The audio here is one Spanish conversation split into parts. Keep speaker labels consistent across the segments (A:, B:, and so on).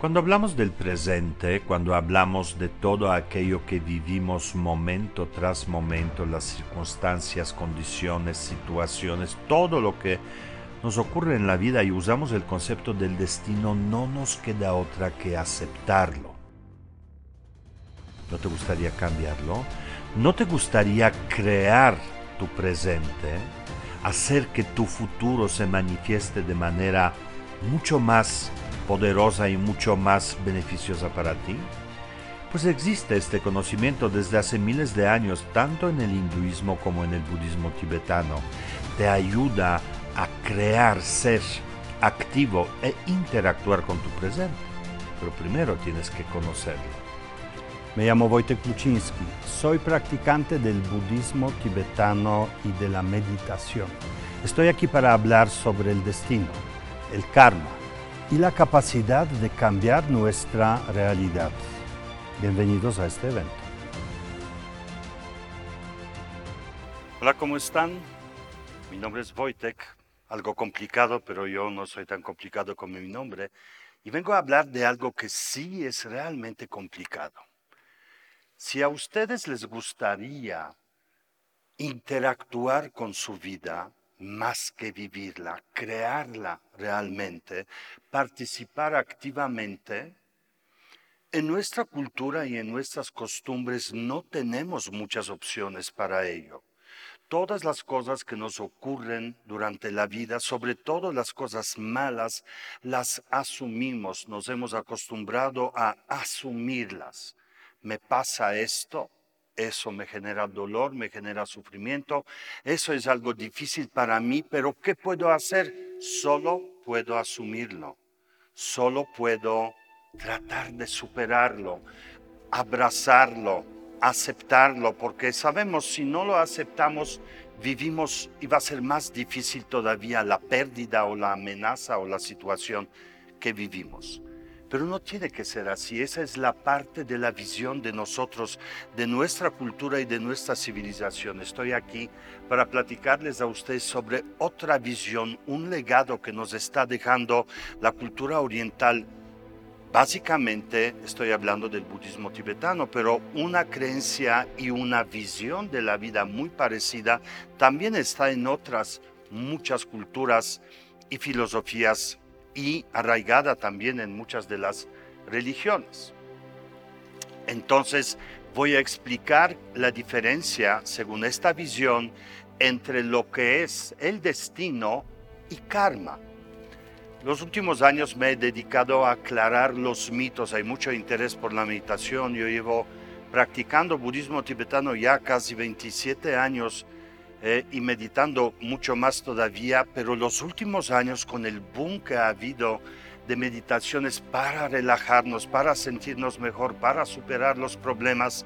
A: Cuando hablamos del presente, cuando hablamos de todo aquello que vivimos momento tras momento, las circunstancias, condiciones, situaciones, todo lo que nos ocurre en la vida y usamos el concepto del destino, no nos queda otra que aceptarlo. ¿No te gustaría cambiarlo? ¿No te gustaría crear tu presente? Hacer que tu futuro se manifieste de manera mucho más poderosa y mucho más beneficiosa para ti? Pues existe este conocimiento desde hace miles de años, tanto en el hinduismo como en el budismo tibetano. Te ayuda a crear, ser activo e interactuar con tu presente. Pero primero tienes que conocerlo.
B: Me llamo Wojtek Luczynski. Soy practicante del budismo tibetano y de la meditación. Estoy aquí para hablar sobre el destino, el karma y la capacidad de cambiar nuestra realidad. Bienvenidos a este evento.
C: Hola, ¿cómo están? Mi nombre es Wojtek, algo complicado, pero yo no soy tan complicado como mi nombre. Y vengo a hablar de algo que sí es realmente complicado. Si a ustedes les gustaría interactuar con su vida, más que vivirla, crearla realmente, participar activamente, en nuestra cultura y en nuestras costumbres no tenemos muchas opciones para ello. Todas las cosas que nos ocurren durante la vida, sobre todo las cosas malas, las asumimos, nos hemos acostumbrado a asumirlas. Me pasa esto, eso me genera dolor, me genera sufrimiento, eso es algo difícil para mí, pero ¿qué puedo hacer? Solo puedo asumirlo, solo puedo tratar de superarlo, abrazarlo, aceptarlo, porque sabemos si no lo aceptamos, vivimos y va a ser más difícil todavía la pérdida o la amenaza o la situación que vivimos. Pero no tiene que ser así. Esa es la parte de la visión de nosotros, de nuestra cultura y de nuestra civilización. Estoy aquí para platicarles a ustedes sobre otra visión, un legado que nos está dejando la cultura oriental. Básicamente estoy hablando del budismo tibetano, pero una creencia y una visión de la vida muy parecida también está en otras muchas culturas y filosofías y arraigada también en muchas de las religiones. Entonces voy a explicar la diferencia, según esta visión, entre lo que es el destino y karma. Los últimos años me he dedicado a aclarar los mitos, hay mucho interés por la meditación, yo llevo practicando budismo tibetano ya casi 27 años eh, y meditando mucho más todavía, pero los últimos años con el boom que ha habido de meditaciones para relajarnos, para sentirnos mejor, para superar los problemas,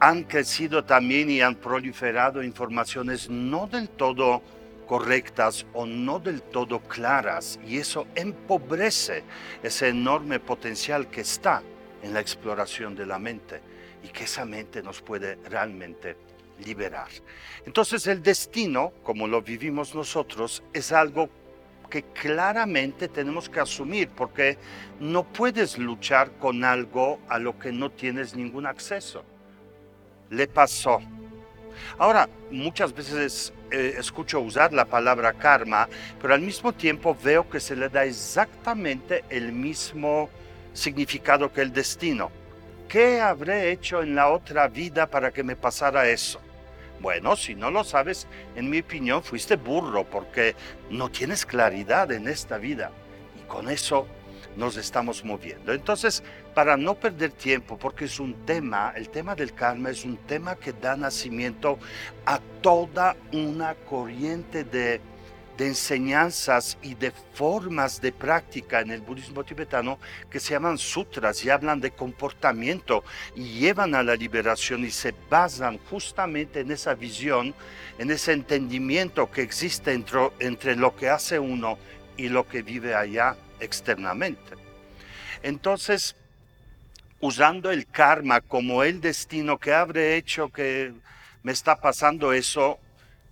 C: han crecido también y han proliferado informaciones no del todo correctas o no del todo claras y eso empobrece ese enorme potencial que está en la exploración de la mente y que esa mente nos puede realmente liberar. Entonces el destino, como lo vivimos nosotros, es algo que claramente tenemos que asumir porque no puedes luchar con algo a lo que no tienes ningún acceso. Le pasó. Ahora, muchas veces eh, escucho usar la palabra karma, pero al mismo tiempo veo que se le da exactamente el mismo significado que el destino. ¿Qué habré hecho en la otra vida para que me pasara eso? Bueno, si no lo sabes, en mi opinión fuiste burro porque no tienes claridad en esta vida. Y con eso nos estamos moviendo. Entonces, para no perder tiempo, porque es un tema, el tema del karma es un tema que da nacimiento a toda una corriente de de enseñanzas y de formas de práctica en el budismo tibetano que se llaman sutras y hablan de comportamiento y llevan a la liberación y se basan justamente en esa visión, en ese entendimiento que existe entre, entre lo que hace uno y lo que vive allá externamente. Entonces, usando el karma como el destino que habré hecho que me está pasando eso,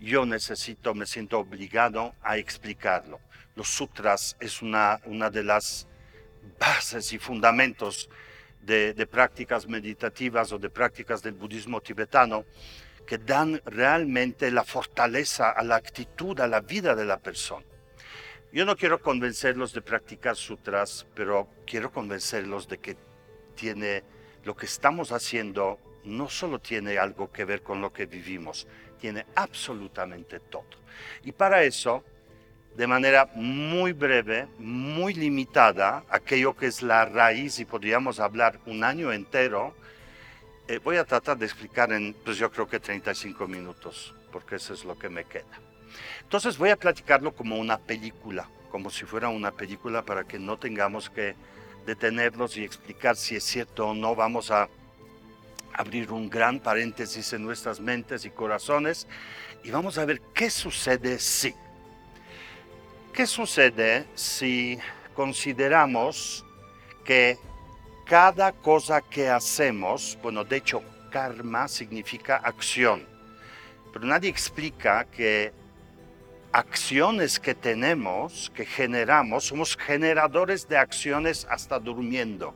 C: yo necesito, me siento obligado a explicarlo. Los sutras es una, una de las bases y fundamentos de, de, prácticas meditativas o de prácticas del budismo tibetano que dan realmente la fortaleza a la actitud, a la vida de la persona. Yo no quiero convencerlos de practicar sutras, pero quiero convencerlos de que tiene lo que estamos haciendo no solo tiene algo que ver con lo que vivimos, tiene absolutamente todo. Y para eso, de manera muy breve, muy limitada, aquello que es la raíz y podríamos hablar un año entero, eh, voy a tratar de explicar en, pues yo creo que 35 minutos, porque eso es lo que me queda. Entonces voy a platicarlo como una película, como si fuera una película para que no tengamos que detenernos y explicar si es cierto o no. Vamos a abrir un gran paréntesis en nuestras mentes y corazones y vamos a ver qué sucede si. ¿Qué sucede si consideramos que cada cosa que hacemos, bueno, de hecho, karma significa acción, pero nadie explica que acciones que tenemos, que generamos, somos generadores de acciones hasta durmiendo.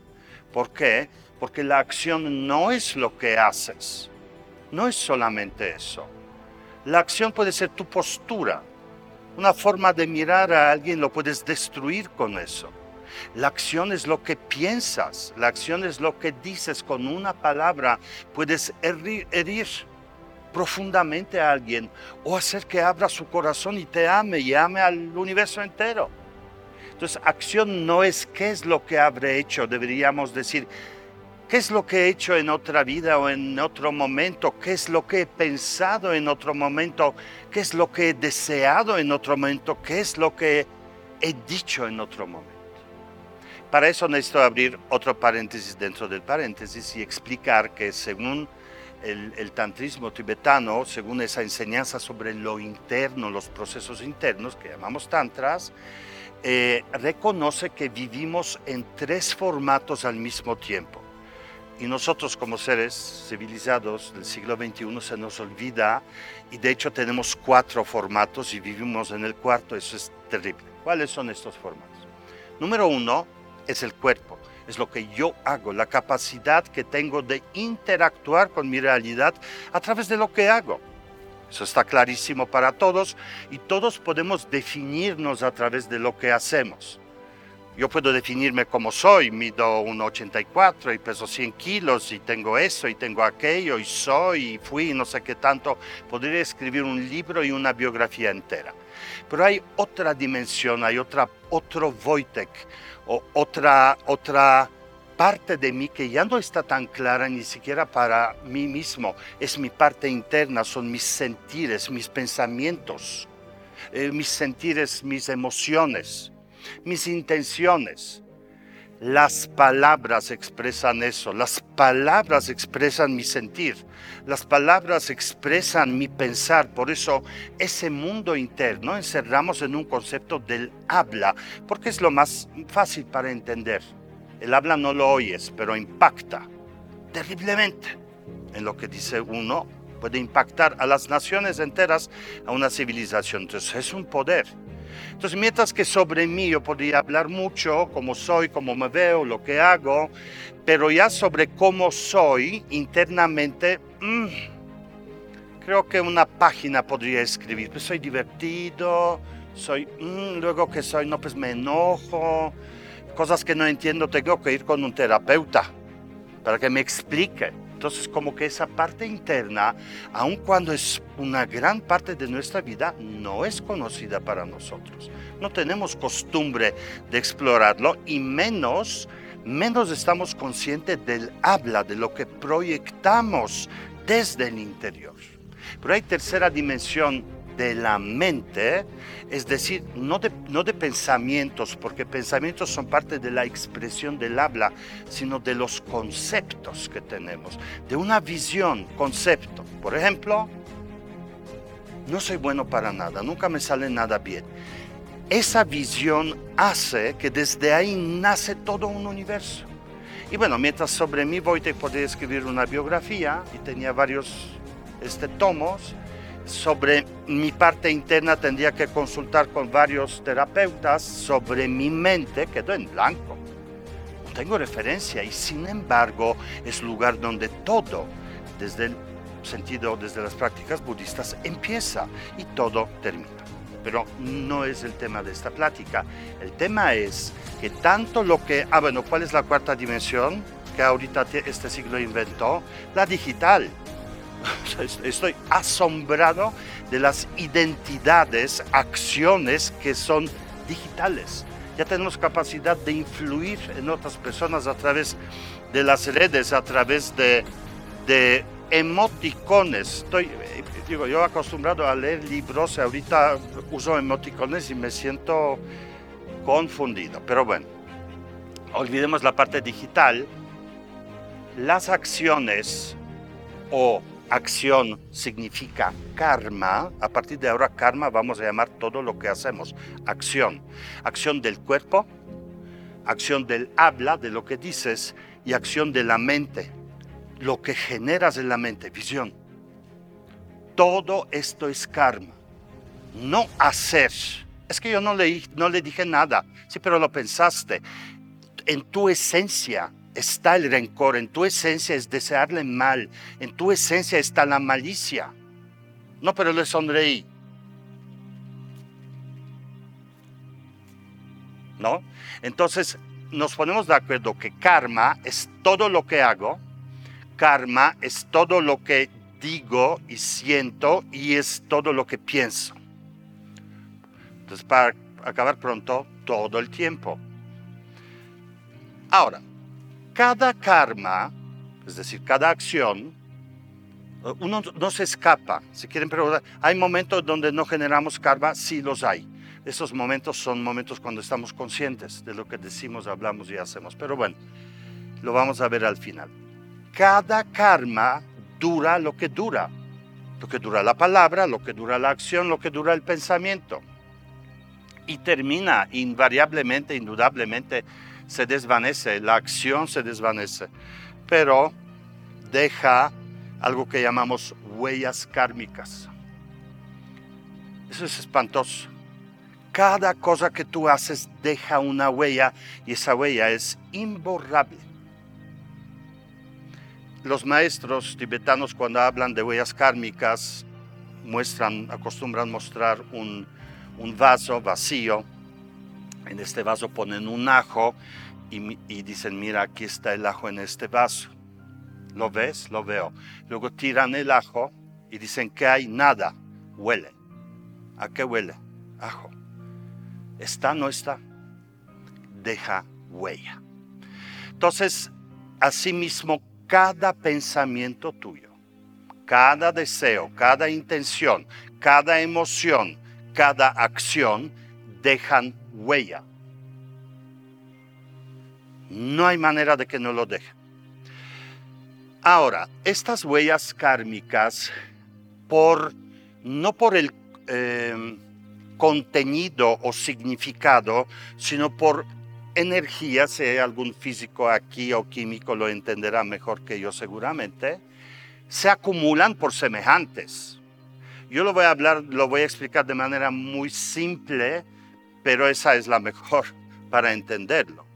C: ¿Por qué? Porque la acción no es lo que haces, no es solamente eso. La acción puede ser tu postura, una forma de mirar a alguien lo puedes destruir con eso. La acción es lo que piensas, la acción es lo que dices con una palabra, puedes herir, profundamente a alguien o hacer que abra su corazón y te ame y ame al universo entero. Entonces, acción no es qué es lo que habré hecho, deberíamos decir, ¿Qué es lo que he hecho en otra vida o en otro momento? ¿Qué es lo que he pensado en otro momento? ¿Qué es lo que he deseado en otro momento? ¿Qué es lo que he dicho en otro momento? Para eso necesito abrir otro paréntesis dentro del paréntesis y explicar que según el, tantrismo tibetano, según esa enseñanza sobre lo interno, los procesos internos que llamamos tantras, eh, reconoce que vivimos en tres formatos al mismo tiempo. Y nosotros como seres civilizados del siglo XXI se nos olvida y de hecho tenemos cuatro formatos y vivimos en el cuarto, eso es terrible. ¿Cuáles son estos formatos? Número uno es el cuerpo, es lo que yo hago, la capacidad que tengo de interactuar con mi realidad a través de lo que hago. Eso está clarísimo para todos y todos podemos definirnos a través de lo que hacemos. Yo puedo definirme como soy, mido 1,84 y peso 100 kilos y tengo eso y tengo aquello y soy y fui y no sé qué tanto. Podría escribir un libro y una biografía entera. Pero hay otra dimensión, hay otra, otro Wojtek, o otra, otra parte de mí que ya no está tan clara ni siquiera para mí mismo. Es mi parte interna, son mis sentires, mis pensamientos, eh, mis sentires, mis emociones mis intenciones. Las palabras expresan eso, las palabras expresan mi sentir, las palabras expresan mi pensar, por eso ese mundo interno encerramos en un concepto del habla, porque es lo más fácil para entender. El habla no lo oyes, pero impacta terriblemente en lo que dice uno, puede impactar a las naciones enteras, a una civilización. Entonces es un poder. Entonces, mientras que sobre mí yo podría hablar mucho, cómo soy, cómo me veo, lo que hago, pero ya sobre cómo soy internamente, mm, creo que una página podría escribir. Pues soy divertido, soy, mm, luego que soy, no, pues me enojo, cosas que no entiendo, tengo que ir con un terapeuta para que me explique. Entonces, como que esa parte interna, aun cuando es una gran parte de nuestra vida, no es conocida para nosotros. No tenemos costumbre de explorarlo y menos, menos estamos conscientes del habla, de lo que proyectamos desde el interior. Pero hay tercera dimensión de la mente, es decir, no de, pensamientos, porque pensamientos son parte de la expresión del habla, sino de los conceptos que tenemos, de una visión, concepto. Por ejemplo, no soy bueno para nada, nunca me sale nada bien. Esa visión hace que desde ahí nace todo un universo. Y bueno, mientras sobre mí voy a poder escribir una biografía y tenía varios este, tomos, sobre mi parte interna tendría que consultar con varios terapeutas, sobre mi mente quedó en blanco. tengo referencia y sin embargo es lugar donde todo, desde el sentido, desde las prácticas budistas, empieza y todo termina. Pero no es el tema de esta plática. El tema es que tanto lo que... Ah, bueno, ¿cuál es la cuarta dimensión que ahorita este siglo inventó? La digital. Estoy asombrado de las identidades, acciones que son digitales. Ya tenemos capacidad de influir en otras personas a través de las redes, a través de, emoticones. Estoy, digo, yo acostumbrado a leer libros, y ahorita uso emoticones y me siento confundido. Pero bueno, olvidemos la parte digital. Las acciones o acción significa karma. A partir de ahora karma vamos a llamar todo lo que hacemos acción. Acción del cuerpo, acción del habla, de lo que dices, y acción de la mente, lo que generas en la mente, visión. Todo esto es karma. No hacer. Es que yo no le, no le dije nada. Sí, pero lo pensaste. En tu esencia está el rencor, en tu esencia es desearle mal, en tu esencia está la malicia. No, pero le sonreí. ¿No? Entonces nos ponemos de acuerdo que karma es todo lo que hago, karma es todo lo que digo y siento y es todo lo que pienso. Entonces, para acabar pronto, todo el tiempo. Ahora, cada karma, es decir, cada acción, uno no se escapa. Si quieren preguntar, ¿hay momentos donde no generamos karma? Sí los hay. Esos momentos son momentos cuando estamos conscientes de lo que decimos, hablamos y hacemos. Pero bueno, lo vamos a ver al final. Cada karma dura lo que dura. Lo que dura la palabra, lo que dura la acción, lo que dura el pensamiento. Y termina invariablemente, indudablemente, se desvanece, la acción se desvanece, pero deja algo que llamamos huellas kármicas. Eso es espantoso. Cada cosa que tú haces deja una huella y esa huella es imborrable. Los maestros tibetanos cuando hablan de huellas kármicas muestran, acostumbran mostrar un, un vaso vacío en este vaso ponen un ajo y, dicen, mira, aquí está el ajo en este vaso. ¿Lo ves? Lo veo. Luego tiran el ajo y dicen que hay nada. Huele. ¿A qué huele? Ajo. ¿Está? ¿No está? Deja huella. Entonces, asimismo, cada pensamiento tuyo, cada deseo, cada intención, cada emoción, cada acción dejan huella. No hay manera de que no lo deje. Ahora, estas huellas kármicas, por, no por el em, contenido o significado, sino por energía, si hay algún físico aquí o químico lo entenderá mejor que yo seguramente, se acumulan por semejantes. Yo lo voy a hablar, lo voy a explicar de manera muy simple pero esa es la mejor para entenderlo.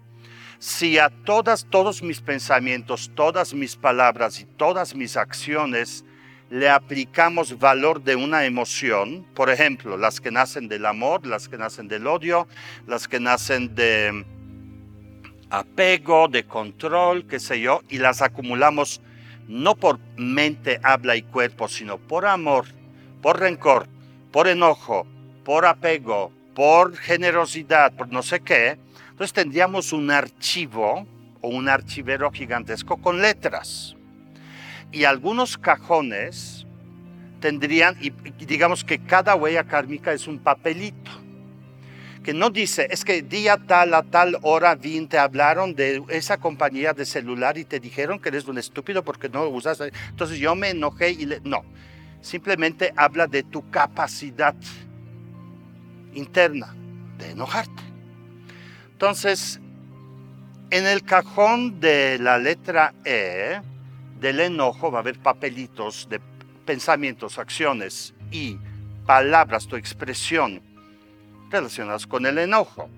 C: Si a todas, todos mis pensamientos, todas mis palabras y todas mis acciones le aplicamos valor de una emoción, por ejemplo, las que nacen del amor, las que nacen del odio, las que nacen de apego, de control, qué sé yo, y las acumulamos no por mente, habla y cuerpo, sino por amor, por rencor, por enojo, por apego, por generosidad, por no sé qué, entonces tendríamos un archivo o un archivero gigantesco con letras. Y algunos cajones tendrían, y digamos que cada huella kármica es un papelito, que no dice, es que día tal a tal hora vi, te hablaron de esa compañía de celular y te dijeron que eres un estúpido porque no usas. Entonces yo me enojé y le, no, simplemente habla de tu capacidad interna de enojarte. Entonces, en el cajón de la letra E del enojo va a haber papelitos de pensamientos, acciones y palabras, tu expresión relacionadas con el enojo.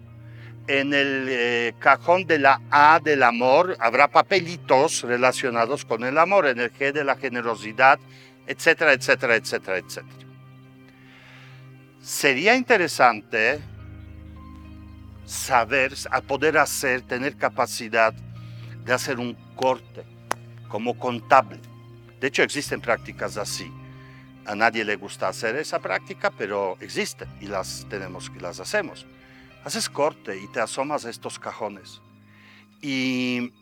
C: en el eh, cajón de la A del amor habrá papelitos relacionados con el amor, en el G de la generosidad, etcétera, etcétera, etcétera, etcétera. Sería interesante saber, a poder hacer, tener capacidad de hacer un corte como contable. De hecho, existen prácticas así. A nadie le gusta hacer esa práctica, pero existen y las tenemos y las hacemos. Haces corte y te asomas a estos cajones. Y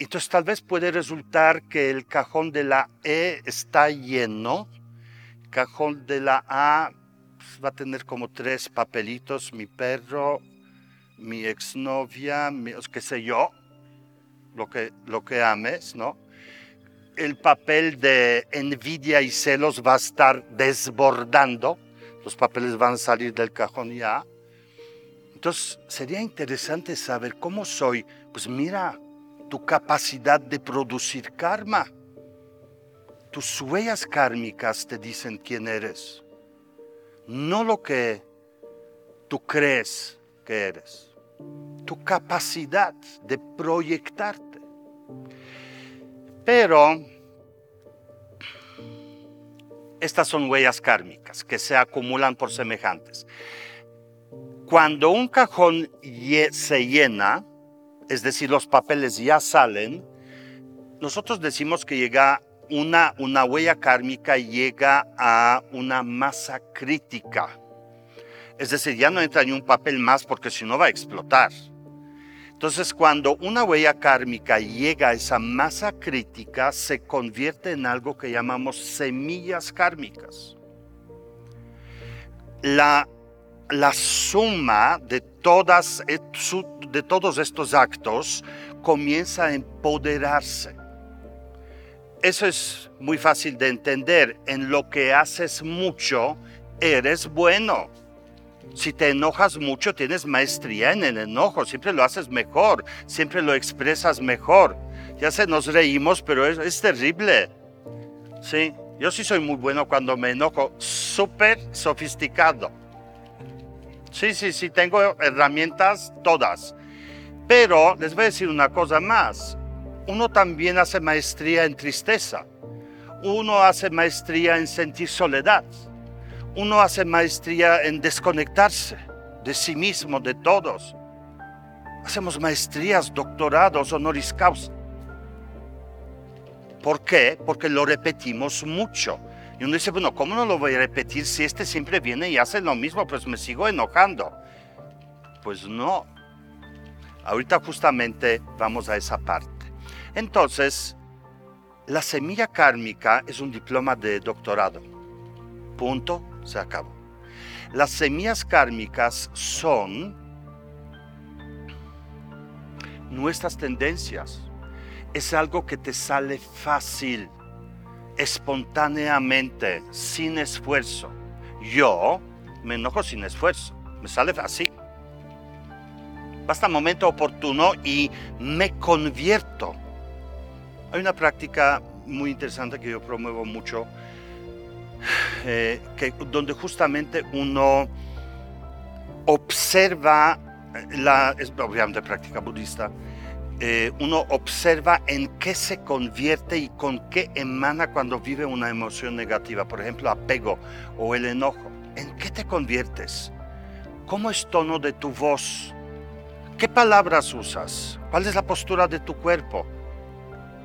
C: entonces tal vez puede resultar que el cajón de la E está lleno, cajón de la A pues, va a tener como tres papelitos, mi perro, mi exnovia, mi, qué sé yo, lo que, lo que ames, ¿no? el papel de envidia y celos va a estar desbordando, los papeles van a salir del cajón ya. Entonces sería interesante saber cómo soy. Pues mira tu capacidad de producir karma. Tus huellas kármicas te dicen quién eres, no lo que tú crees que eres, tu capacidad de proyectarte. Pero estas son huellas kármicas que se acumulan por semejantes. Cuando un cajón se llena, es decir, los papeles ya salen, nosotros decimos que llega una, una huella kármica llega a una masa crítica. Es decir, ya no entra ni un papel más porque si no va a explotar. Entonces, cuando una huella kármica llega a esa masa crítica, se convierte en algo que llamamos semillas kármicas. La, la suma de, todas, eh, de todos estos actos comienza a empoderarse. Eso es muy fácil de entender. En lo que haces mucho, eres bueno. Si te enojas mucho, tienes maestría en el enojo, siempre lo haces mejor, siempre lo expresas mejor. Ya se nos reímos, pero es, terrible. Sí, yo sí soy muy bueno cuando me enojo, súper sofisticado. Sí, sí, sí, tengo herramientas todas. Pero les voy a decir una cosa más. Uno también hace maestría en tristeza. Uno hace maestría en sentir soledad uno hace maestría en desconectarse de sí mismo, de todos. Hacemos maestrías, doctorados, honoris causa. ¿Por qué? Porque lo repetimos mucho. Y uno dice, bueno, ¿cómo no lo voy a repetir si este siempre viene y hace lo mismo? Pues me sigo enojando. Pues no. Ahorita justamente vamos a esa parte. Entonces, la semilla kármica es un diploma de doctorado. Punto se acabó. Las semillas kármicas son nuestras tendencias. Es algo que te sale fácil, espontáneamente, sin esfuerzo. Yo me enojo sin esfuerzo, me sale así. Basta momento oportuno y me convierto. Hay una práctica muy interesante que yo promuevo mucho eh, que, donde justamente uno observa, la, es obviamente práctica budista, eh, uno observa en qué se convierte y con qué emana cuando vive una emoción negativa, por ejemplo, apego o el enojo. ¿En qué te conviertes? ¿Cómo es tono de tu voz? ¿Qué palabras usas? ¿Cuál es la postura de tu cuerpo?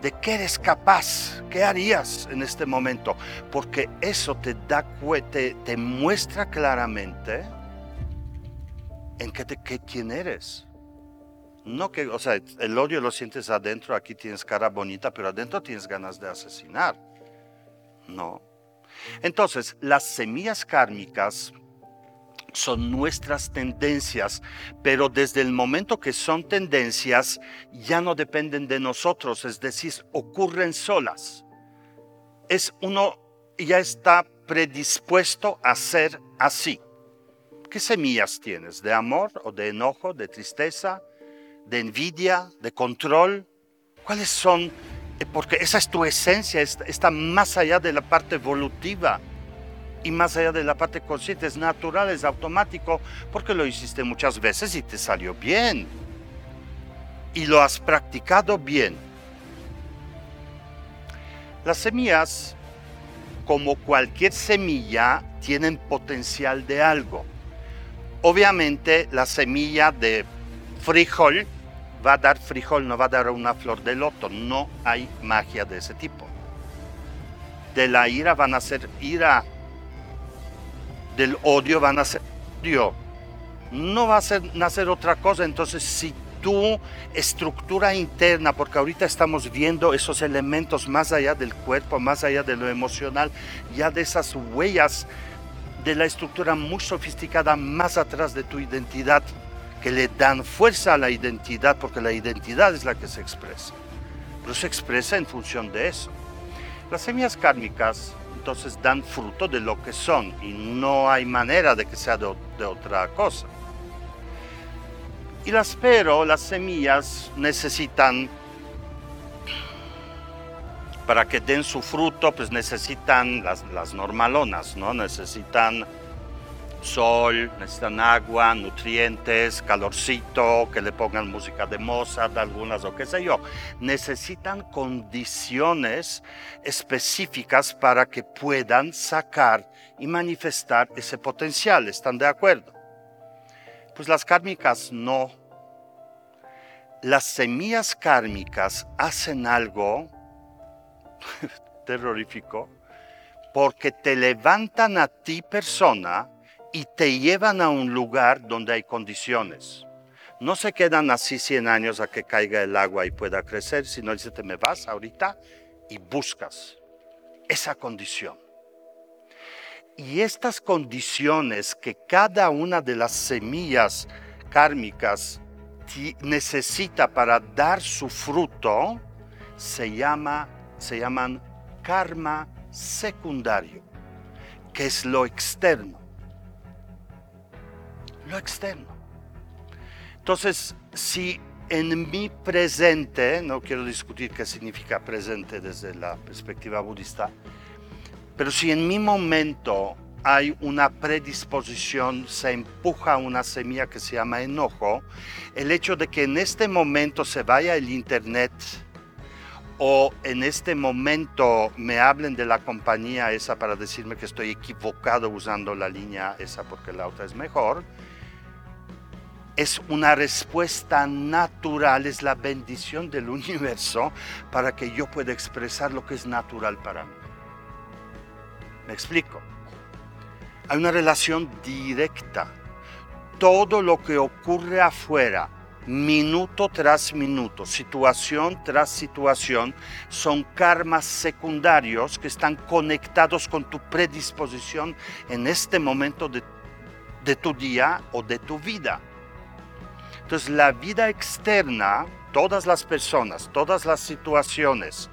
C: De qué eres capaz, qué harías en este momento, porque eso te da te, te muestra claramente en qué, te, qué, quién eres. No que, o sea, el odio lo sientes adentro, aquí tienes cara bonita, pero adentro tienes ganas de asesinar. No. Entonces, las semillas kármicas son nuestras tendencias, pero desde el momento que son tendencias ya no dependen de nosotros, es decir, ocurren solas. Es uno ya está predispuesto a ser así. ¿Qué semillas tienes? ¿De amor o de enojo, de tristeza, de envidia, de control? ¿Cuáles son? Eh, porque esa es tu esencia, está más allá de la parte evolutiva y más allá de la parte consciente, es natural, es automático, porque lo hiciste muchas veces y te salió bien. Y lo has practicado bien. Las semillas, como cualquier semilla, tienen potencial de algo. Obviamente la semilla de frijol va a dar frijol, no va a dar una flor de loto. No hay magia de ese tipo. De la ira van a ser ira. Del odio van a ser odio. No va a ser, nacer otra cosa. Entonces, si tu estructura interna, porque ahorita estamos viendo esos elementos más allá del cuerpo, más allá de lo emocional, ya de esas huellas de la estructura muy sofisticada más atrás de tu identidad, que le dan fuerza a la identidad, porque la identidad es la que se expresa. Pero se expresa en función de eso. Las semillas kármicas entonces dan fruto de lo que son y no hay manera de que sea de, otra cosa. Y las pero, las semillas necesitan, para que den su fruto, pues necesitan las, las normalonas, ¿no? Necesitan sol, necesitan agua, nutrientes, calorcito, que le pongan música de Mozart, algunas o qué sé yo. Necesitan condiciones específicas para que puedan sacar y manifestar ese potencial. ¿Están de acuerdo? Pues las kármicas no. Las semillas kármicas hacen algo terrorífico porque te levantan a ti persona y te llevan a un lugar donde hay condiciones. No se quedan así 100 años a que caiga el agua y pueda crecer, sino dice, te me vas ahorita y buscas esa condición. Y estas condiciones que cada una de las semillas kármicas necesita para dar su fruto se, llama, se llaman karma secundario, que es lo externo. Lo externo. Entonces, si en mi presente, no quiero discutir qué significa presente desde la perspectiva budista, pero si en mi momento hay una predisposición, se empuja una semilla que se llama enojo, el hecho de que en este momento se vaya el Internet o en este momento me hablen de la compañía esa para decirme que estoy equivocado usando la línea esa porque la otra es mejor, es una respuesta natural, es la bendición del universo para que yo pueda expresar lo que es natural para mí. Me explico. Hay una relación directa. Todo lo que ocurre afuera, minuto tras minuto, situación tras situación, son karmas secundarios que están conectados con tu predisposición en este momento de, de tu día o de tu vida. Entonces la vida externa, todas las personas, todas las situaciones,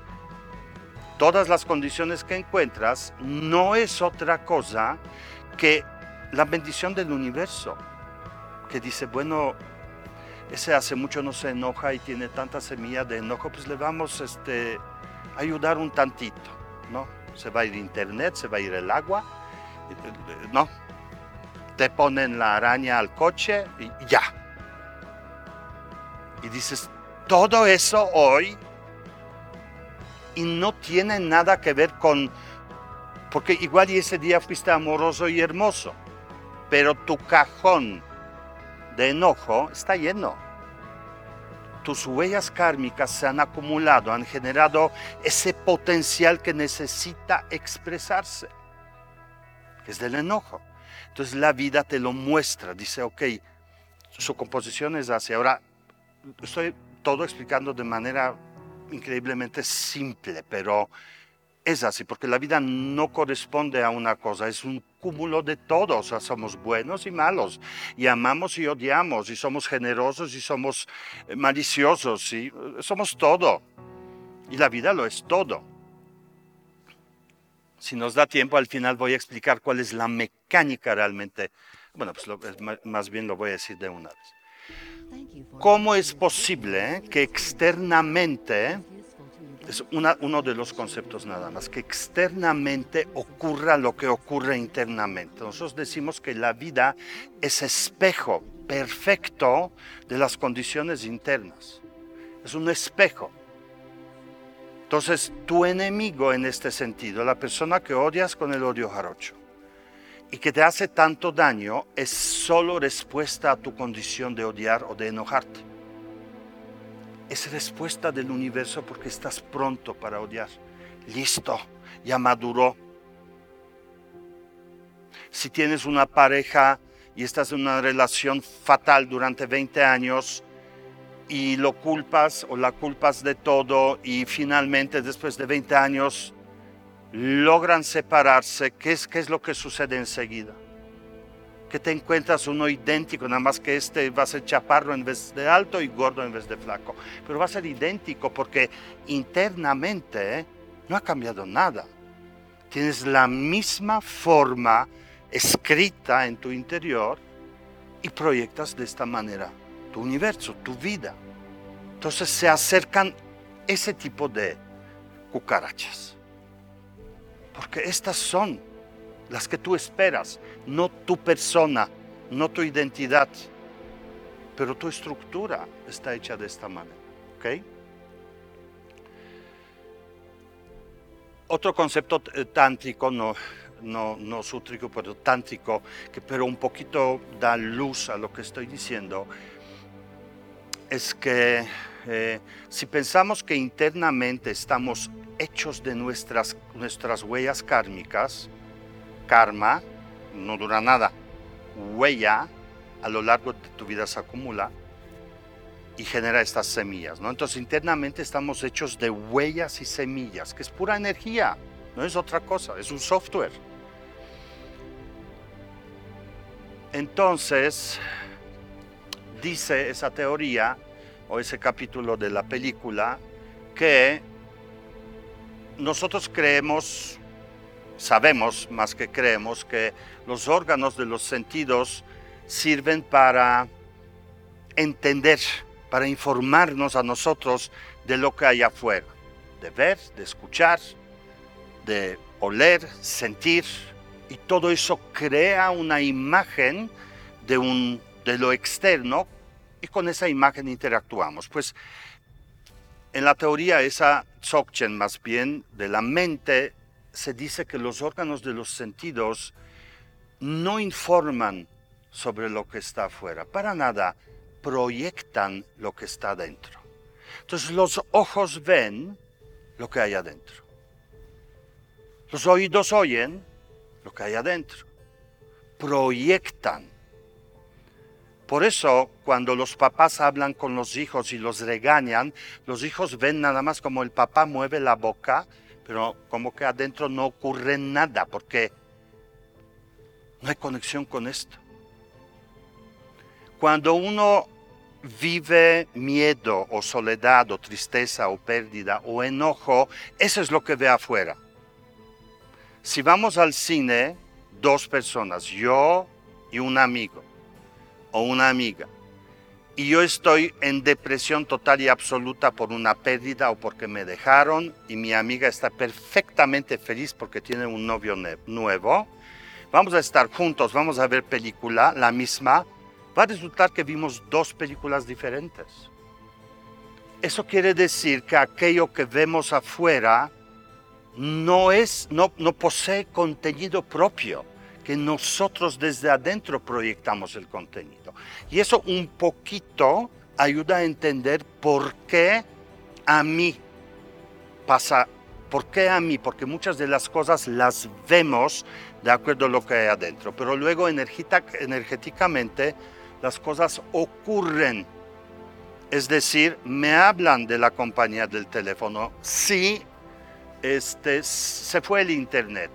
C: todas las condiciones que encuentras no es otra cosa que la bendición del universo, que dice, bueno, ese hace mucho no se enoja y tiene tanta semilla de enojo, pues le vamos este, a ayudar un tantito, ¿no? Se va a ir internet, se va a ir el agua, ¿no? Te ponen la araña al coche y ya. Y dices, todo eso hoy y no tiene nada que ver con, porque igual ese día fuiste amoroso y hermoso, pero tu cajón de enojo está lleno. Tus huellas kármicas se han acumulado, han generado ese potencial que necesita expresarse, que es del enojo. Entonces la vida te lo muestra, dice, ok, su composición es así. Ahora, estoy todo explicando de manera increíblemente simple, pero es así, porque la vida no corresponde a una cosa, es un cúmulo de todo, o sea, somos buenos y malos, y amamos y odiamos, y somos generosos y somos eh, maliciosos, eh, somos todo, y la vida lo es todo. Si nos da tiempo, al final voy a explicar cuál es la mecánica realmente, bueno, pues más bien lo voy a decir de una vez. ¿Cómo es posible que externamente Es uno de los conceptos nada más, que externamente ocurra lo que ocurre internamente. Nosotros decimos que la vida es espejo perfecto de las condiciones internas. Es un espejo. Entonces, tu enemigo en este sentido, la persona que odias con el odio jarocho y que te hace tanto daño, es solo respuesta a tu condición de odiar o de enojarte. Es respuesta del universo porque estás pronto para odiar. Listo, ya maduró. Si tienes una pareja y estás en una relación fatal durante 20 años y lo culpas o la culpas de todo y finalmente después de 20 años logran separarse, ¿qué es, qué es lo que sucede enseguida? Que te encuentras uno idéntico, nada más que este va a ser chaparro en vez de alto y gordo en vez de flaco. Pero va a ser idéntico porque internamente no ha cambiado nada. Tienes la misma forma escrita en tu interior y proyectas de esta manera tu universo, tu vida. Entonces se acercan ese tipo de cucarachas. Porque estas son las que tú esperas, no tu persona, no tu identidad, pero tu estructura está hecha de esta manera. ¿ok? Otro concepto eh, tántrico, no, no, no sútrico, pero tántrico, que pero un poquito da luz a lo que estoy diciendo, es que eh, si pensamos que internamente estamos hechos de nuestras, nuestras huellas kármicas, karma no dura nada, huella a lo largo de tu vida se acumula y genera estas semillas, ¿no? Entonces internamente estamos hechos de huellas y semillas, que es pura energía, no es otra cosa, es un software. Entonces, dice esa teoría o ese capítulo de la película que nosotros creemos, sabemos más que creemos, que los órganos de los sentidos sirven para entender, para informarnos a nosotros de lo que hay afuera, de ver, de escuchar, de oler, sentir, y todo eso crea una imagen de, un, de lo externo y con esa imagen interactuamos. Pues en la teoría esa Dzogchen más bien de la mente se dice que los órganos de los sentidos no informan sobre lo que está afuera, para nada proyectan lo que está dentro. Entonces los ojos ven lo que hay adentro. Los oídos oyen lo que hay adentro. Proyectan. Por eso, cuando los papás hablan con los hijos y los regañan, los hijos ven nada más como el papá mueve la boca, pero como que adentro no ocurre nada, porque no hay conexión con esto. Cuando uno vive miedo o soledad o tristeza o pérdida o enojo, eso es lo que ve afuera. Si vamos al cine, dos personas, yo y un amigo o una amiga, y yo estoy en depresión total y absoluta por una pérdida o porque me dejaron y mi amiga está perfectamente feliz porque tiene un novio nuevo, vamos a estar juntos, vamos a ver película, la misma, va a resultar que vimos dos películas diferentes. Eso quiere decir que aquello que vemos afuera no, es, no, no posee contenido propio, que nosotros desde adentro proyectamos el contenido. Y eso un poquito ayuda a entender por qué a mí pasa, por qué a mí, porque muchas de las cosas las vemos de acuerdo a lo que hay adentro, pero luego energéticamente las cosas ocurren. Es decir, me hablan de la compañía del teléfono, sí este, se fue el Internet.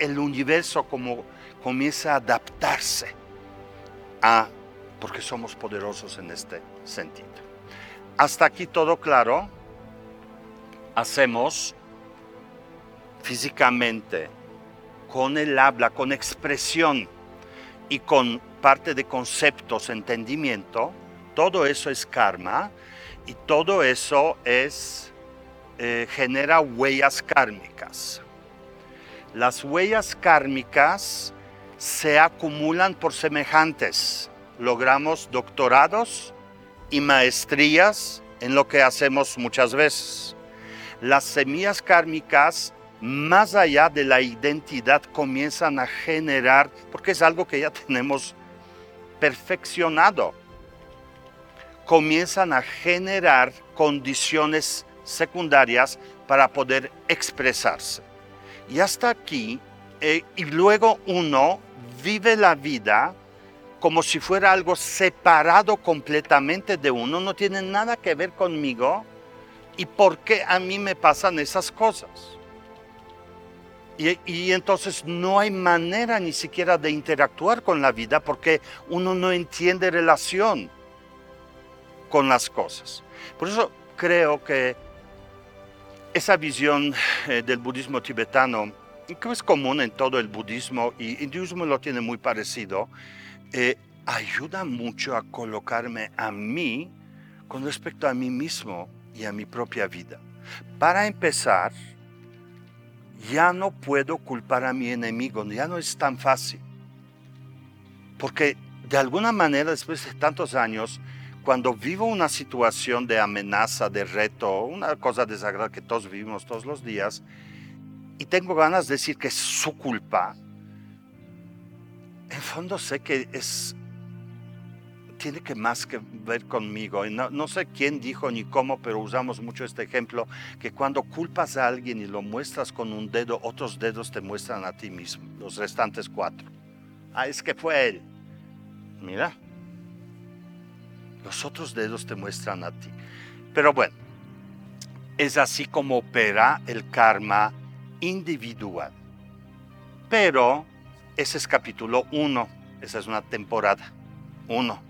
C: El universo como comienza a adaptarse a, porque somos poderosos en este sentido. Hasta aquí todo claro. Hacemos físicamente, con el habla, con expresión y con parte de conceptos, entendimiento, todo eso es karma y todo eso es eh, genera huellas kármicas. Las huellas kármicas se acumulan por semejantes. Logramos doctorados y maestrías en lo que hacemos muchas veces. Las semillas kármicas, más allá de la identidad, comienzan a generar, porque es algo que ya tenemos perfeccionado, comienzan a generar condiciones secundarias para poder expresarse. Y hasta aquí, eh, y luego uno vive la vida como si fuera algo separado completamente de uno, no tiene nada que ver conmigo y por qué a mí me pasan esas cosas. Y, entonces no hay manera ni siquiera de interactuar con la vida porque uno no entiende relación con las cosas. Por eso creo que esa visión eh, del budismo tibetano, que es común en todo el budismo y hinduismo lo tiene muy parecido, eh, ayuda mucho a colocarme a mí con respecto a mí mismo y a mi propia vida. Para empezar, ya no puedo culpar a mi enemigo, ya no es tan fácil. Porque de alguna manera, después de tantos años, cuando vivo una situación de amenaza, de reto, una cosa desagradable que todos vivimos todos los días, y tengo ganas de decir que es su culpa, en fondo sé que es tiene que más que ver conmigo. No, no, sé quién dijo ni cómo, pero usamos mucho este ejemplo, que cuando culpas a alguien y lo muestras con un dedo, otros dedos te muestran a ti mismo, los restantes cuatro. Ah, es que fue él. Mira, los otros dedos te muestran a ti. Pero bueno, es así como opera el karma individual. Pero ese es capítulo 1, esa es una temporada 1.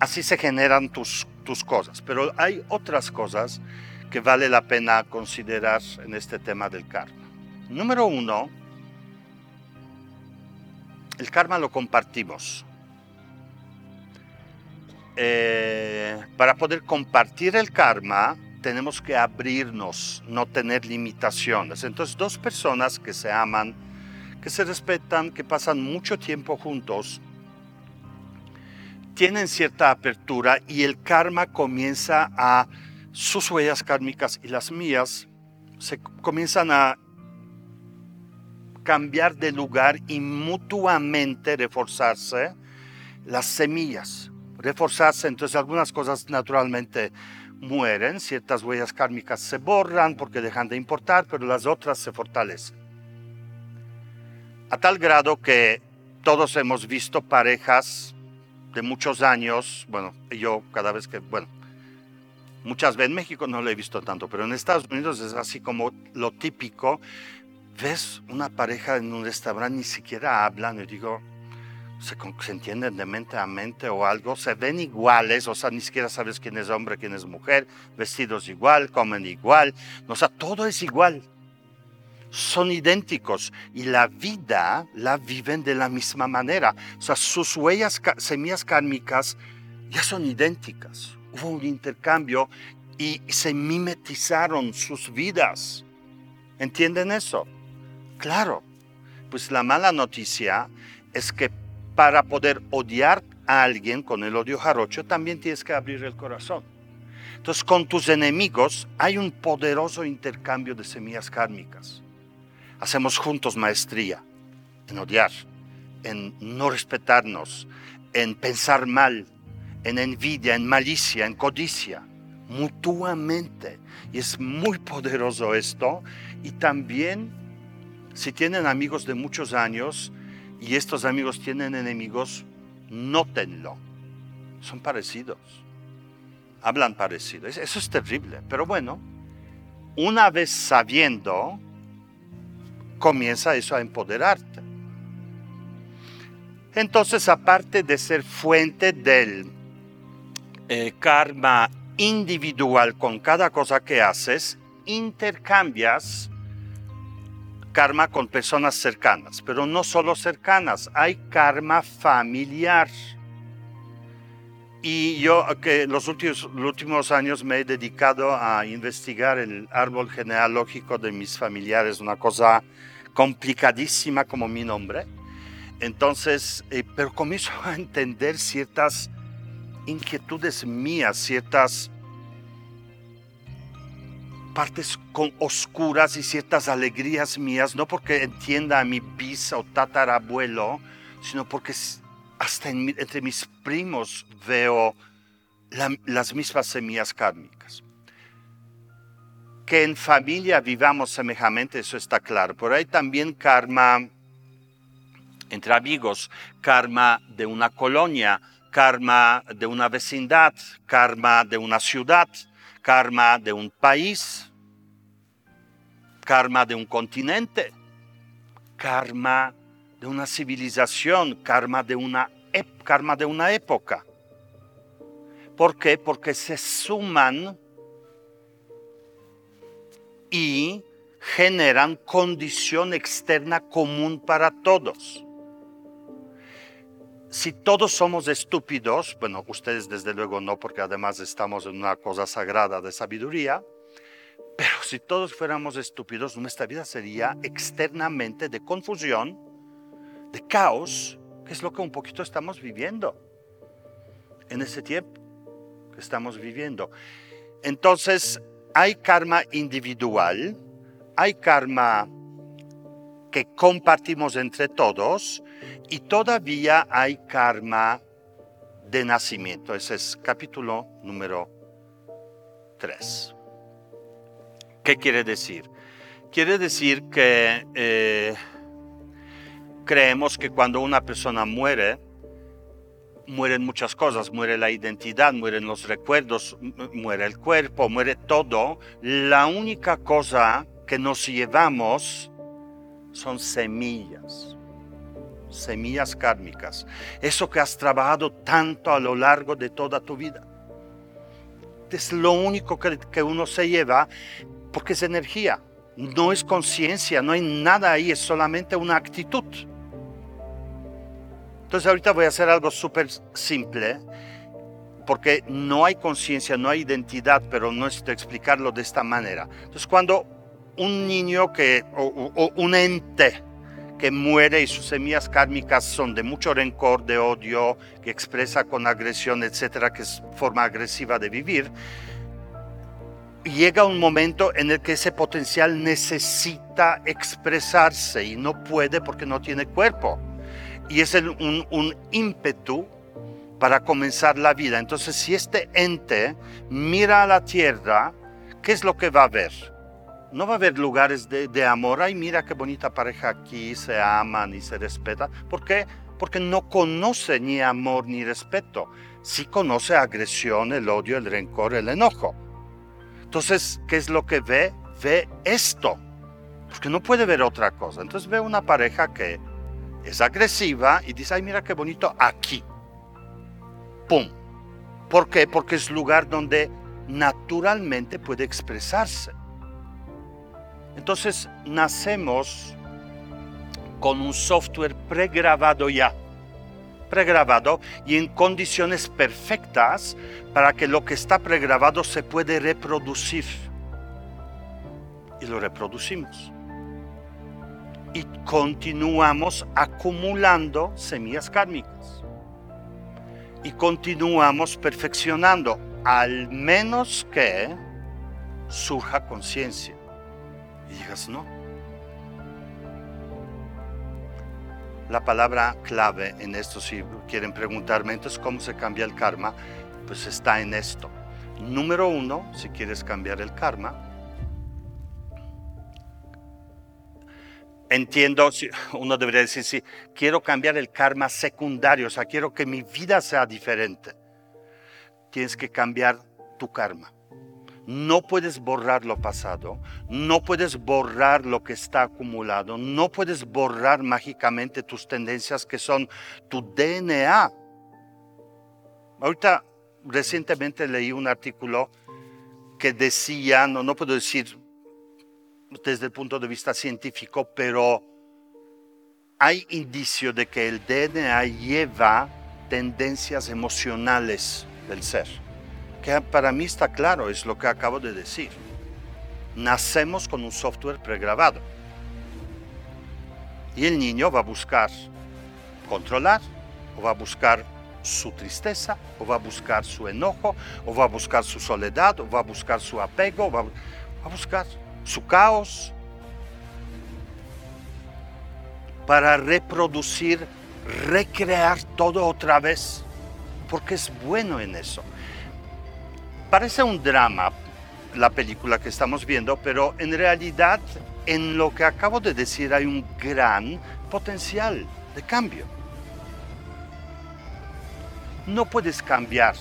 C: Así se generan tus, tus cosas, pero hay otras cosas que vale la pena considerar en este tema del karma. Número uno, el karma lo compartimos. Eh, para poder compartir el karma, tenemos que abrirnos, no tener limitaciones. Entonces, dos personas que se aman, que se respetan, que pasan mucho tiempo juntos, tienen cierta apertura y el karma comienza a, sus huellas kármicas y las mías, se comienzan a cambiar de lugar y mutuamente reforzarse las semillas reforzarse, entonces algunas cosas naturalmente mueren, ciertas huellas kármicas se borran porque dejan de importar, pero las otras se fortalecen. A tal grado que todos hemos visto parejas de muchos años, bueno, yo cada vez que, bueno, muchas veces en México no lo he visto tanto, pero en Estados Unidos es así como lo típico, ves una pareja en un restaurante, ni siquiera hablan, y digo, se, entienden de mente a mente o algo, se ven iguales, o sea, ni siquiera sabes quién es hombre, quién es mujer, vestidos igual, comen igual, o sea, todo es igual. Son idénticos y la vida la viven de la misma manera. O sea, sus huellas, semillas kármicas ya son idénticas. Hubo un intercambio y se mimetizaron sus vidas. ¿Entienden eso? Claro. Pues la mala noticia es que para poder odiar a alguien con el odio jarocho, también tienes que abrir el corazón. Entonces, con tus enemigos hay un poderoso intercambio de semillas kármicas. Hacemos juntos maestría en odiar, en no respetarnos, en pensar mal, en envidia, en malicia, en codicia, mutuamente. Y es muy poderoso esto. Y también, si tienen amigos de muchos años, y estos amigos tienen enemigos, nótenlo. Son parecidos. Hablan parecido. Eso es terrible. Pero bueno, una vez sabiendo, comienza eso a empoderarte. Entonces, aparte de ser fuente del eh, karma individual con cada cosa que haces, intercambias karma con personas cercanas, pero no solo cercanas, hay karma familiar. Y yo que los últimos, los últimos años me he dedicado a investigar el árbol genealógico de mis familiares, una cosa complicadísima como mi nombre. Entonces, eh, pero comienzo a entender ciertas inquietudes mías, ciertas partes con oscuras y ciertas alegrías mías, no porque entienda a mi bis o tatarabuelo, sino porque hasta entre mis primos veo las mismas semillas kármicas. Que en familia vivamos semejamente, eso está claro. Por ahí también karma entre amigos, karma de una colonia, karma de una vecindad, karma de una ciudad, karma de un país, karma de un continente, karma de una civilización, karma de una, karma de una época. ¿Por qué? Porque se suman y generan condición externa común para todos si todos somos estúpidos, bueno, ustedes desde luego no, porque además estamos en una cosa sagrada de sabiduría, pero si todos fuéramos estúpidos, nuestra vida sería externamente de confusión, de caos, que es lo que un poquito estamos viviendo en ese tiempo que estamos viviendo. Entonces, hay karma individual, hay karma que compartimos entre todos y todavía hay karma de nacimiento. Ese es capítulo número 3. ¿Qué quiere decir? Quiere decir que eh, creemos que cuando una persona muere, mueren muchas cosas, muere la identidad, mueren los recuerdos, muere el cuerpo, muere todo. La única cosa que nos llevamos son semillas, semillas kármicas, eso que has trabajado tanto a lo largo de toda tu vida. Es lo único que, que uno se lleva porque es energía, no es conciencia, no hay nada ahí, es solamente una actitud. Entonces ahorita voy a hacer algo súper simple, porque no hay conciencia, no hay identidad, pero no necesito explicarlo de esta manera. Entonces cuando un niño que, o, un ente que muere y sus semillas kármicas son de mucho rencor, de odio, que expresa con agresión, etcétera, que es forma agresiva de vivir, llega un momento en el que ese potencial necesita expresarse y no puede porque no tiene cuerpo. Y es un, un ímpetu para comenzar la vida. Entonces, si este ente mira a la tierra, ¿qué es lo que va a ver? No va a haber lugares de, amor. Ay, mira qué bonita pareja aquí, se aman y se respetan. ¿Por qué? Porque no conoce ni amor ni respeto. Sí conoce agresión, el odio, el rencor, el enojo. Entonces, ¿qué es lo que ve? Ve esto. Porque no puede ver otra cosa. Entonces ve una pareja que es agresiva y dice, ay, mira qué bonito aquí. ¡Pum! ¿Por qué? Porque es lugar donde naturalmente puede expresarse. Entonces nacemos con un software pregrabado ya, pregrabado y en condiciones perfectas para que lo que está pregrabado se puede reproducir. Y lo reproducimos. Y continuamos acumulando semillas kármicas. Y continuamos perfeccionando, al menos que surja conciencia. Y digas, no. La palabra clave en esto, si quieren preguntarme, entonces, ¿cómo se cambia el karma? Pues está en esto. Número uno, si quieres cambiar el karma, entiendo, uno debería decir, si quiero cambiar el karma secundario, o sea, quiero que mi vida sea diferente. Tienes que cambiar tu karma. No puedes borrar lo pasado, no puedes borrar lo que está acumulado, no puedes borrar mágicamente tus tendencias que son tu DNA. Ahorita recientemente leí un artículo que decía, no, no puedo decir desde el punto de vista científico, pero hay indicio de que el DNA lleva tendencias emocionales del ser, que para mí está claro, es lo que acabo de decir. Nacemos con un software pregrabado. Y el niño va a buscar controlar, o va a buscar su tristeza, o va a buscar su enojo, o va a buscar su soledad, o va a buscar su apego, va a buscar su caos, para reproducir, recrear todo otra vez, porque es bueno en eso. Parece un drama la película que estamos viendo, pero en realidad en lo que acabo de decir hay un gran potencial de cambio. No puedes cambiar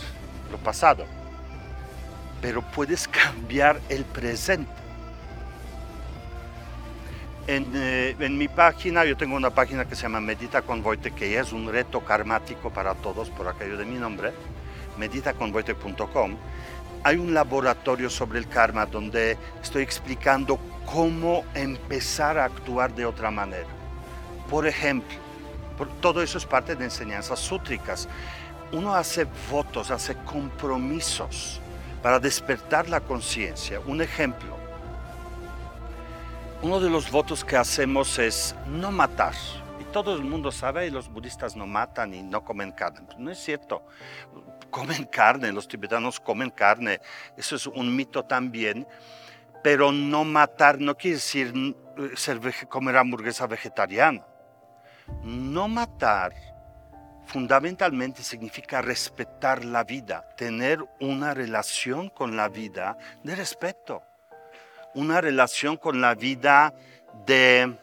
C: lo pasado, pero puedes cambiar el presente. Eh, en, mi página, yo tengo una página que se llama Medita con Voite, que es un reto karmático para todos por aquello de mi nombre, meditaconvoite.com. Hay un laboratorio sobre el karma donde estoy explicando cómo empezar a actuar de otra manera. Por ejemplo, todo eso es parte de enseñanzas sútricas. Uno hace votos, hace compromisos para despertar la conciencia. Un ejemplo, uno de los votos que hacemos es no matar. Y todo el mundo sabe, y los budistas no matan y no comen carne. no es cierto. Comen carne, los tibetanos comen carne. Eso es un mito también. Pero no matar no quiere decir eh, comer hamburguesa vegetariana. No matar fundamentalmente significa respetar la vida, tener una relación con la vida de respeto una relación con la vida de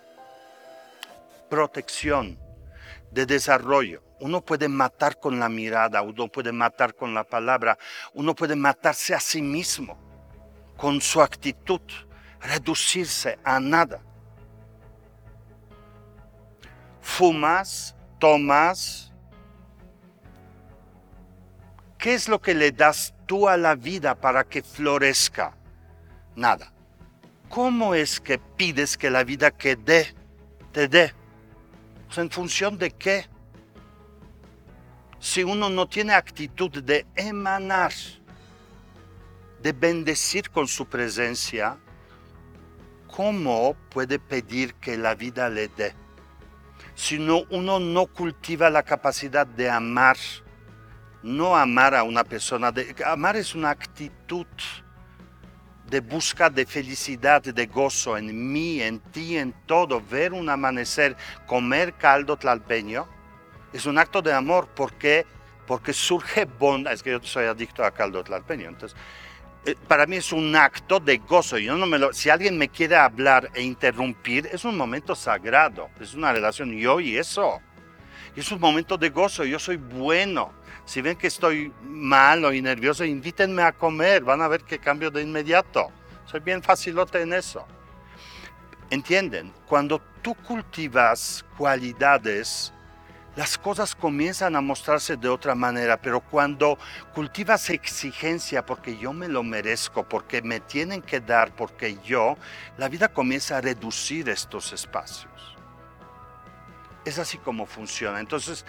C: protección, de desarrollo. Uno puede matar con la mirada, uno puede matar con la palabra, uno puede matarse a sí mismo con su actitud, reducirse a nada. Fumas, tomas. ¿Qué es lo que le das tú a la vida para que florezca? Nada. ¿cómo es que pides que la vida que dé, te dé? ¿En función de qué? Si uno no tiene actitud de emanar, de bendecir con su presencia, ¿cómo puede pedir que la vida le dé? Si uno no cultiva la capacidad de amar, no amar a una persona, de, amar es una actitud de busca de felicidad, de gozo en mí, en ti, en todo, ver un amanecer, comer caldo tlalpeño, es un acto de amor porque, porque surge bondad. Es que yo soy adicto a caldo tlalpeño, entonces eh, para mí es un acto de gozo. Yo no me lo, si alguien me quiere hablar e interrumpir, es un momento sagrado, es una relación yo y eso. Es un momento de gozo, yo soy bueno. Si ven que estoy malo y nervioso, invítenme a comer, van a ver que cambio de inmediato. Soy bien facilote en eso. ¿Entienden? Cuando tú cultivas cualidades, las cosas comienzan a mostrarse de otra manera, pero cuando cultivas exigencia porque yo me lo merezco, porque me tienen que dar, porque yo, la vida comienza a reducir estos espacios. Es así como funciona. Entonces,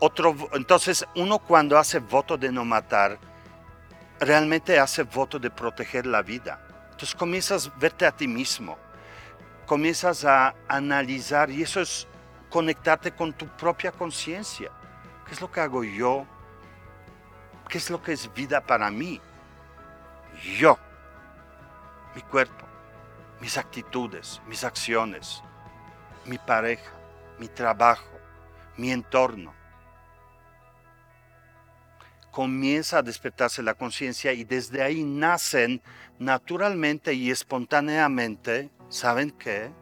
C: otro, entonces, uno cuando hace voto de no matar, realmente hace voto de proteger la vida. Entonces comienzas a verte a ti mismo, comienzas a analizar y eso es conectarte con tu propia conciencia. ¿Qué es lo que hago yo? ¿Qué es lo que es vida para mí? Yo, mi cuerpo, mis actitudes, mis acciones, mi pareja, mi trabajo, mi entorno comienza a despertarse la conciencia y desde ahí nacen naturalmente y espontáneamente, ¿saben qué?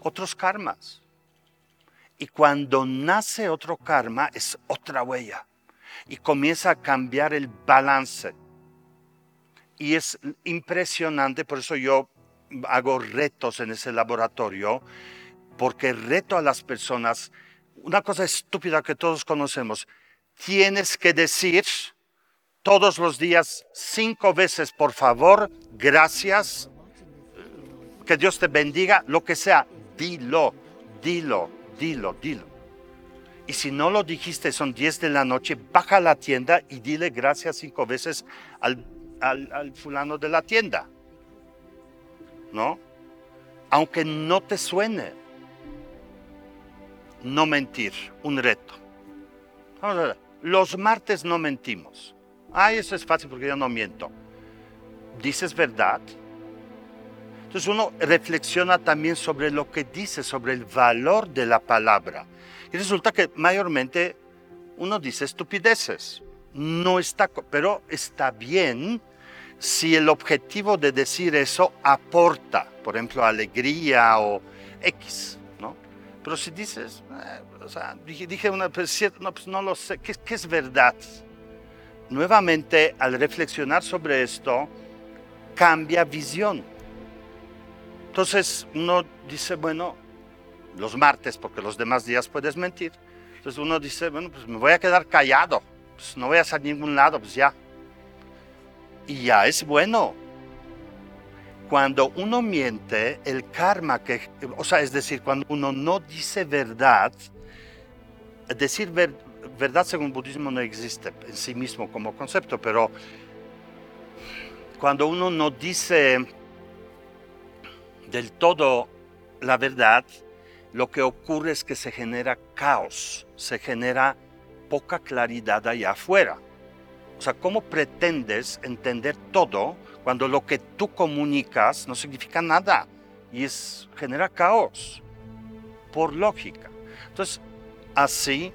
C: Otros karmas. Y cuando nace otro karma es otra huella. Y comienza a cambiar el balance. Y es impresionante, por eso yo hago retos en ese laboratorio, porque reto a las personas, una cosa estúpida que todos conocemos, tienes que decir todos los días cinco veces, por favor, gracias, que Dios te bendiga, lo que sea, dilo, dilo, dilo, dilo. Y si no lo dijiste, son 10 de la noche, baja a la tienda y dile gracias cinco veces al, al fulano de la tienda. ¿No? Aunque no te suene. No mentir, un reto. Vamos a ver. Los martes no mentimos. Ay, eso es fácil porque yo no miento. ¿Dices verdad? Entonces uno reflexiona también sobre lo que dice, sobre el valor de la palabra. Y resulta que mayormente uno dice estupideces. No está, pero está bien si el objetivo de decir eso aporta, por ejemplo, alegría o X, ¿no? Pero si dices, eh, o sea, dije, una, pues, no, pues no lo sé, ¿qué, ¿qué es verdad? Nuevamente, al reflexionar sobre esto, cambia visión. Entonces uno dice, bueno, los martes, porque los demás días puedes mentir. Entonces uno dice, bueno, pues me voy a quedar callado, pues no voy a salir a ningún lado, pues ya. Y ya es bueno. Cuando uno miente, el karma que, o sea, es decir, cuando uno no dice verdad, decir verdad según budismo no existe en sí mismo como concepto, pero cuando uno no dice del todo la verdad, lo que ocurre es que se genera caos, se genera poca claridad allá afuera. O sea, ¿cómo pretendes entender todo cuando lo que tú comunicas no significa nada y es, genera caos? Por lógica. Entonces, así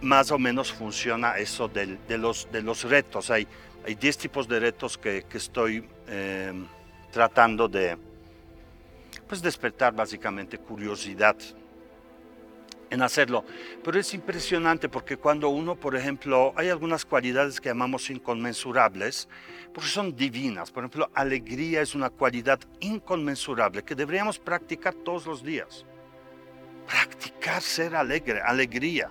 C: más o menos funciona eso de, los, retos. Hay, hay 10 tipos de retos que, estoy eh, tratando de, pues despertar básicamente curiosidad en hacerlo. Pero es impresionante porque cuando uno, por ejemplo, hay algunas cualidades que llamamos inconmensurables, porque son divinas. Por ejemplo, alegría es una cualidad inconmensurable que deberíamos practicar todos los días. Practicar ser alegre, alegría.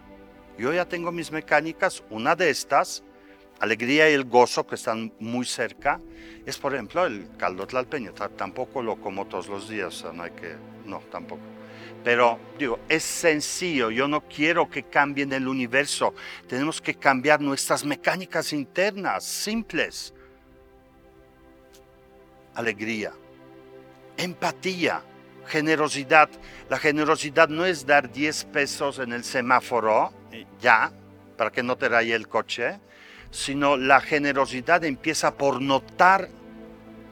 C: Yo ya tengo mis mecánicas, una de estas alegría y el gozo que están muy cerca es, por ejemplo, el caldo tlalpeño. Tampoco lo como todos los días, no hay que, no, tampoco. Pero digo, es sencillo, yo no quiero que cambien el universo, tenemos que cambiar nuestras mecánicas internas, simples. Alegría, empatía, generosidad. La generosidad no es dar 10 pesos en el semáforo, ya, para que no te raye el coche sino la generosidad empieza por notar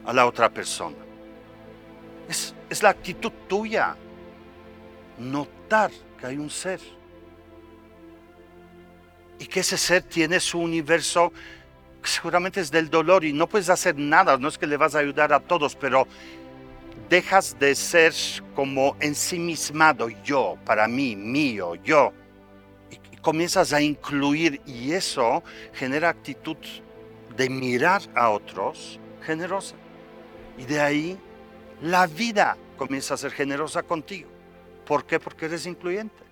C: a la otra persona. Es, la actitud tuya, notar que hay un ser. Y que ese ser tiene su universo, seguramente es del dolor y no puedes hacer nada, no es que le vas a ayudar a todos, pero dejas de ser como ensimismado yo, para mí, mío, yo comienzas a incluir y eso genera actitud de mirar a otros generosa. Y de ahí la vida comienza a ser generosa contigo. ¿Por qué? Porque eres incluyente.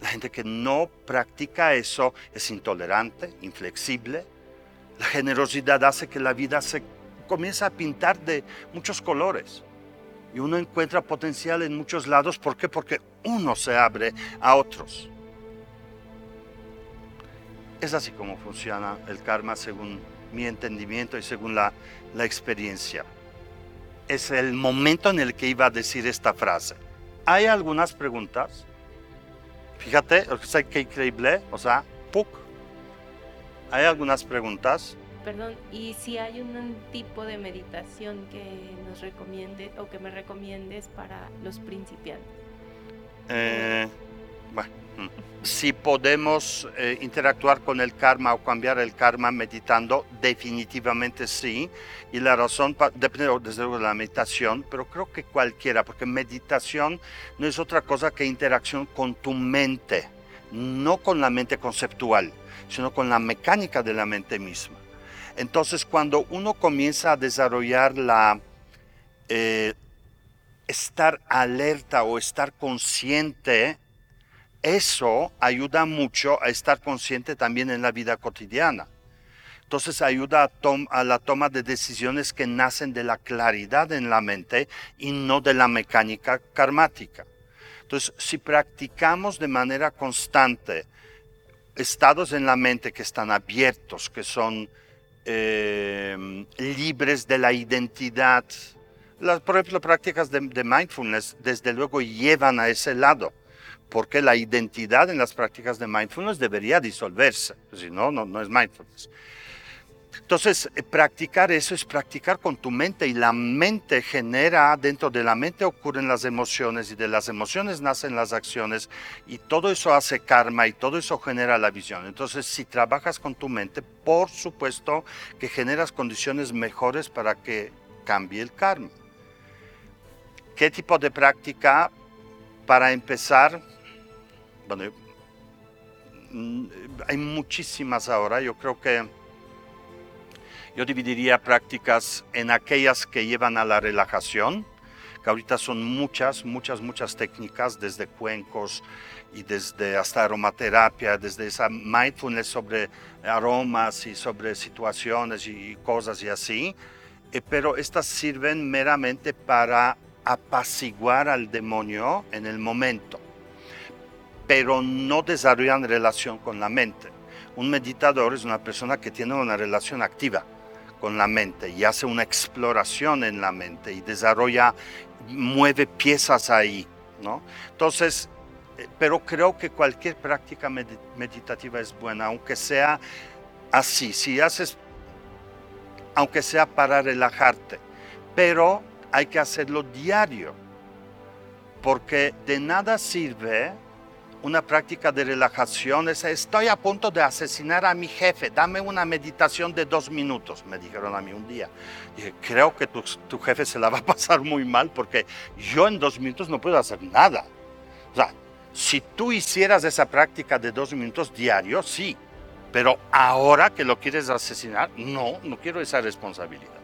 C: La gente que no practica eso es intolerante, inflexible. La generosidad hace que la vida se comienza a pintar de muchos colores. Y uno encuentra potencial en muchos lados. ¿Por qué? Porque uno se abre a otros. Es así como funciona el karma según mi entendimiento y según la, experiencia. Es el momento en el que iba a decir esta frase. Hay algunas preguntas. Fíjate, qué increíble, o sea, ¡puc! Hay algunas preguntas.
D: Perdón, ¿y si hay un tipo de meditación que nos recomiende o que me recomiendes para los principiantes?
C: Eh, bueno, si podemos eh, interactuar con el karma o cambiar el karma meditando, definitivamente sí. Y la razón depende desde luego de la meditación, pero creo que cualquiera, porque meditación no es otra cosa que interacción con tu mente, no con la mente conceptual, sino con la mecánica de la mente misma. Entonces, cuando uno comienza a desarrollar la eh, estar alerta o estar consciente eso ayuda mucho a estar consciente también en la vida cotidiana. Entonces ayuda a, la toma de decisiones que nacen de la claridad en la mente y no de la mecánica karmática. Entonces, si practicamos de manera constante estados en la mente que están abiertos, que son eh, libres de la identidad, las, por ejemplo, prácticas de mindfulness desde luego llevan a ese lado porque la identidad en las prácticas de mindfulness debería disolverse, si no, no, no es mindfulness. Entonces, eh, practicar eso es practicar con tu mente y la mente genera, dentro de la mente ocurren las emociones y de las emociones nacen las acciones y todo eso hace karma y todo eso genera la visión. Entonces, si trabajas con tu mente, por supuesto que generas condiciones mejores para que cambie el karma. ¿Qué tipo de práctica? Para empezar, bueno, mm, hay muchísimas ahora, yo creo que yo dividiría prácticas en aquellas que llevan a la relajación, que ahorita son muchas, muchas, muchas técnicas, desde cuencos y desde hasta aromaterapia, desde esa mindfulness sobre aromas y sobre situaciones y cosas y así, eh, pero estas sirven meramente para apaciguar al demonio en el momento pero no desarrollan relación con la mente. Un meditador es una persona que tiene una relación activa con la mente y hace una exploración en la mente y desarrolla, mueve piezas ahí, ¿no? Entonces, eh, pero creo que cualquier práctica meditativa es buena, aunque sea así, si haces, aunque sea para relajarte, pero hay que hacerlo diario, porque de nada sirve una práctica de relajación es, estoy a punto de asesinar a mi jefe, dame una meditación de dos minutos, me dijeron a mí un día. Dije, creo que tu, tu jefe se la va a pasar muy mal porque yo en dos minutos no puedo hacer nada. O sea, si tú hicieras esa práctica de dos minutos diarios, sí, pero ahora que lo quieres asesinar, no, no quiero esa responsabilidad.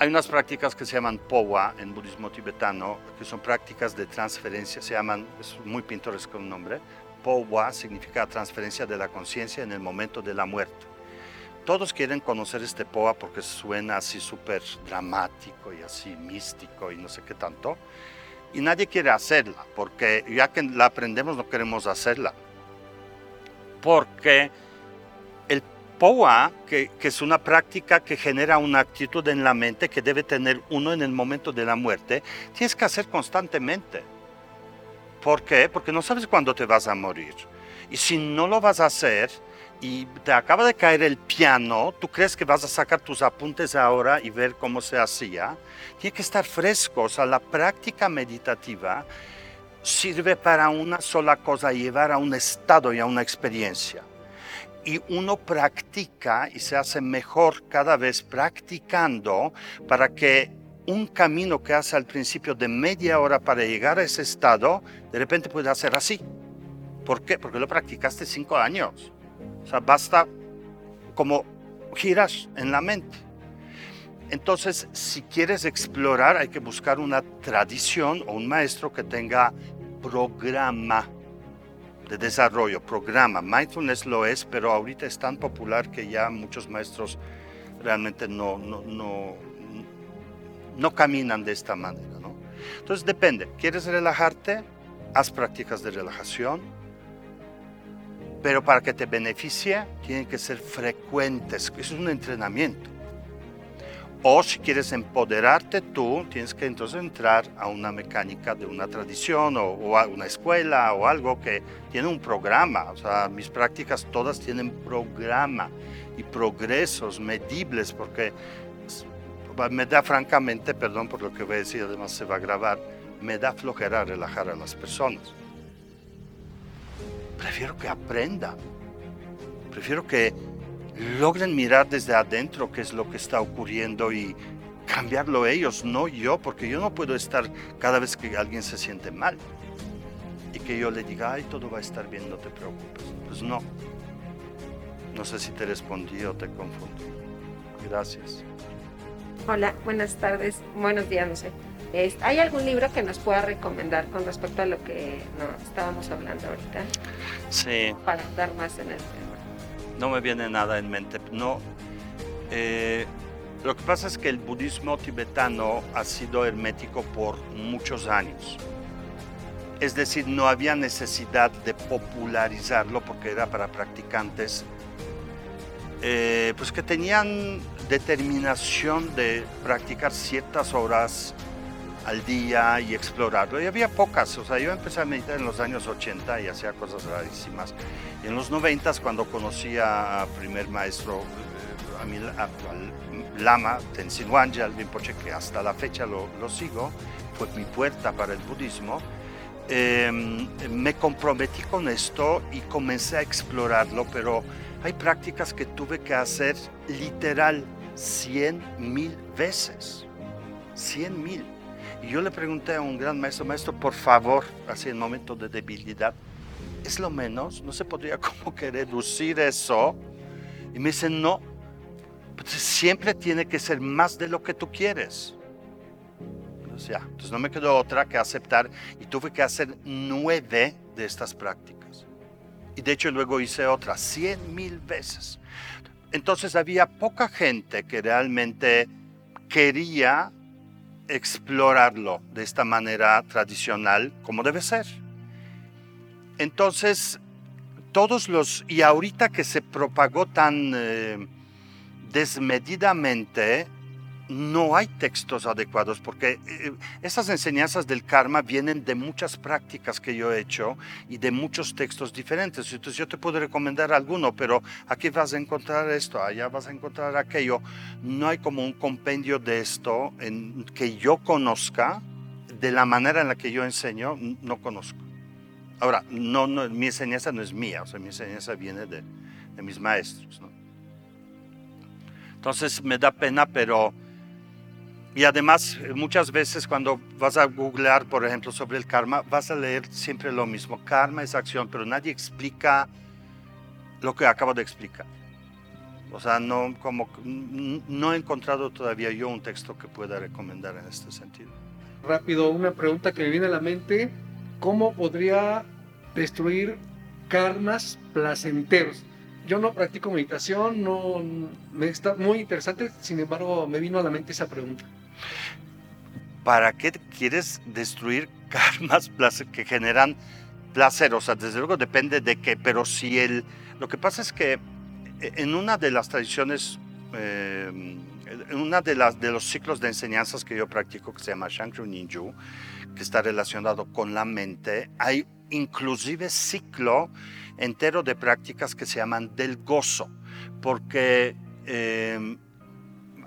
C: Hay unas prácticas que se llaman POWA en budismo tibetano, que son prácticas de transferencia, se llaman, es muy pintoresco el nombre, POWA significa transferencia de la conciencia en el momento de la muerte. Todos quieren conocer este POWA porque suena así súper dramático y así místico y no sé qué tanto. Y nadie quiere hacerla, porque ya que la aprendemos no queremos hacerla. Porque el POA, que, es una práctica que genera una actitud en la mente que debe tener uno en el momento de la muerte, tienes que hacer constantemente. ¿Por qué? Porque no sabes cuándo te vas a morir. Y si no lo vas a hacer y te acaba de caer el piano, tú crees que vas a sacar tus apuntes ahora y ver cómo se hacía. Tiene que estar fresco. O sea, la práctica meditativa sirve para una sola cosa, llevar a un estado y a una experiencia y uno practica y se hace mejor cada vez practicando para que un camino que hace al principio de media hora para llegar a ese estado, de repente puede hacer así. ¿Por qué? Porque lo practicaste cinco años. O sea, basta como giras en la mente. Entonces, si quieres explorar, hay que buscar una tradición o un maestro que tenga programa de desarrollo, programa. Mindfulness lo es, pero ahorita es tan popular que ya muchos maestros realmente no, no, no, no caminan de esta manera. ¿no? Entonces depende, ¿quieres relajarte? Haz prácticas de relajación, pero para que te beneficie tienen que ser frecuentes, es un entrenamiento. O si quieres empoderarte tú, tienes que entonces entrar a una mecánica de una tradición o, a una escuela o algo que tiene un programa. O sea, mis prácticas todas tienen programa y progresos medibles porque me da francamente, perdón por lo que voy a decir, además se va a grabar, me da flojera relajar a las personas. Prefiero que aprendan. Prefiero que logren mirar desde adentro qué es lo que está ocurriendo y cambiarlo ellos, no yo, porque yo no puedo estar cada vez que alguien se siente mal y que yo le diga, ay, todo va a estar bien, no te preocupes. Pues no. No sé si te respondí o te confundo. Gracias.
E: Hola, buenas tardes, buenos días, no sé. ¿Hay algún libro que nos pueda recomendar con respecto a lo que estábamos hablando ahorita?
C: Sí.
E: Para dar más en el tema
C: no me viene nada en mente. No, eh, lo que pasa es que el budismo tibetano ha sido hermético por muchos años. Es decir, no había necesidad de popularizarlo porque era para practicantes eh, pues que tenían determinación de practicar ciertas horas al día y explorarlo. Y había pocas, o sea, yo empecé a meditar en los años 80 y hacía cosas rarísimas. Y en los 90 cuando conocí a primer maestro, eh, a mi, al Lama Tenzin Wangyal Rinpoche, que hasta la fecha lo, lo sigo, fue mi puerta para el budismo, em, me comprometí con esto y comencé a explorarlo, pero hay prácticas que tuve que hacer literal 100 mil veces. 100 mil. Y yo le pregunté a un gran maestro, maestro, por favor, así en momentos de debilidad, ¿es lo menos? ¿No se podría como que reducir eso? Y me dice, no, pues siempre tiene que ser más de lo que tú quieres. Entonces, ya, entonces no me quedó otra que aceptar y tuve que hacer nueve de estas prácticas. Y de hecho luego hice otras, cien mil veces. Entonces había poca gente que realmente quería explorarlo de esta manera tradicional como debe ser. Entonces, todos los, y ahorita que se propagó tan eh, desmedidamente, no hay textos adecuados porque eh, esas enseñanzas del karma vienen de muchas prácticas que yo he hecho y de muchos textos diferentes. Entonces yo te puedo recomendar alguno, pero aquí vas a encontrar esto, allá vas a encontrar aquello. No hay como un compendio de esto en, que yo conozca de la manera en la que yo enseño, no conozco. Ahora, no, mi enseñanza no es mía, o sea, mi enseñanza viene de mis maestros. Entonces me da pena, pero y además, muchas veces cuando vas a googlear, por ejemplo, sobre el karma, vas a leer siempre lo mismo. Karma es acción, pero nadie explica lo que acabo de explicar. O sea, no, como, no he encontrado todavía yo un texto que pueda recomendar en este sentido.
F: Rápido, una pregunta que me viene a la mente. ¿Cómo podría destruir karmas placenteros? Yo no practico meditación, no, me está muy interesante, sin embargo me vino a la mente esa pregunta.
C: ¿Para qué quieres destruir karmas que generan placer? O sea, desde luego depende de qué, pero si el... Lo que pasa es que eh, en una de las tradiciones, em, en una de, las, de los ciclos de enseñanzas que yo practico, que se llama Shankru Ninju, que está relacionado con la mente, hay inclusive ciclo entero de prácticas que se llaman del gozo, porque eh,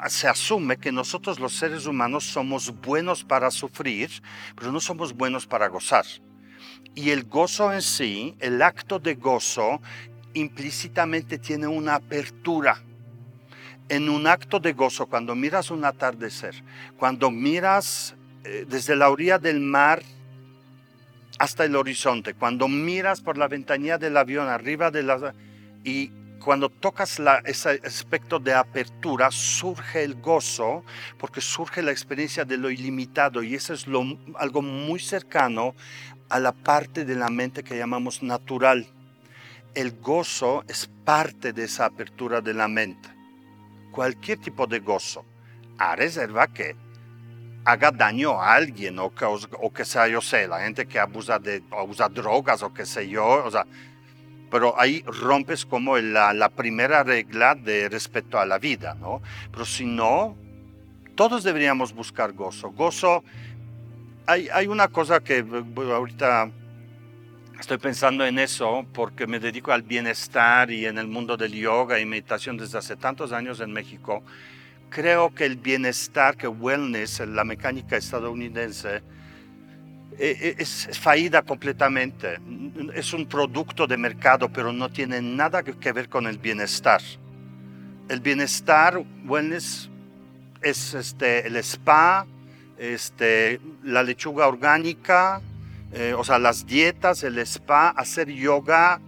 C: se asume que nosotros los seres humanos somos buenos para sufrir, pero no somos buenos para gozar. Y el gozo en sí, el acto de gozo, implícitamente tiene una apertura. En un acto de gozo, cuando miras un atardecer, cuando miras eh, desde la orilla del mar hasta el horizonte, cuando miras por la ventanilla del avión arriba de la... y cuando tocas ese aspecto de apertura, surge el gozo, porque surge la experiencia de lo ilimitado y eso es algo muy cercano a la parte de la mente que llamamos natural. El gozo es parte de esa apertura de la mente. Cualquier tipo de gozo, a reserva que haga daño a alguien o que, o que sea, yo sé, la gente que abusa de abusa drogas o que sé yo, o sea, pero ahí rompes como la, primera regla de respeto a la vida, ¿no? Pero si no, todos deberíamos buscar gozo. Gozo, hay, hay una cosa que ahorita estoy pensando en eso porque me dedico al bienestar y en el mundo del yoga y meditación desde hace tantos años en México. Creo que el bienestar, que wellness, la mecánica estadounidense, eh, eh, es faída completamente. Es un producto de mercado, pero no tiene nada que ver con el bienestar. El bienestar, wellness, es este, el spa, este, la lechuga orgánica, eh, o sea, las dietas, el spa, hacer yoga.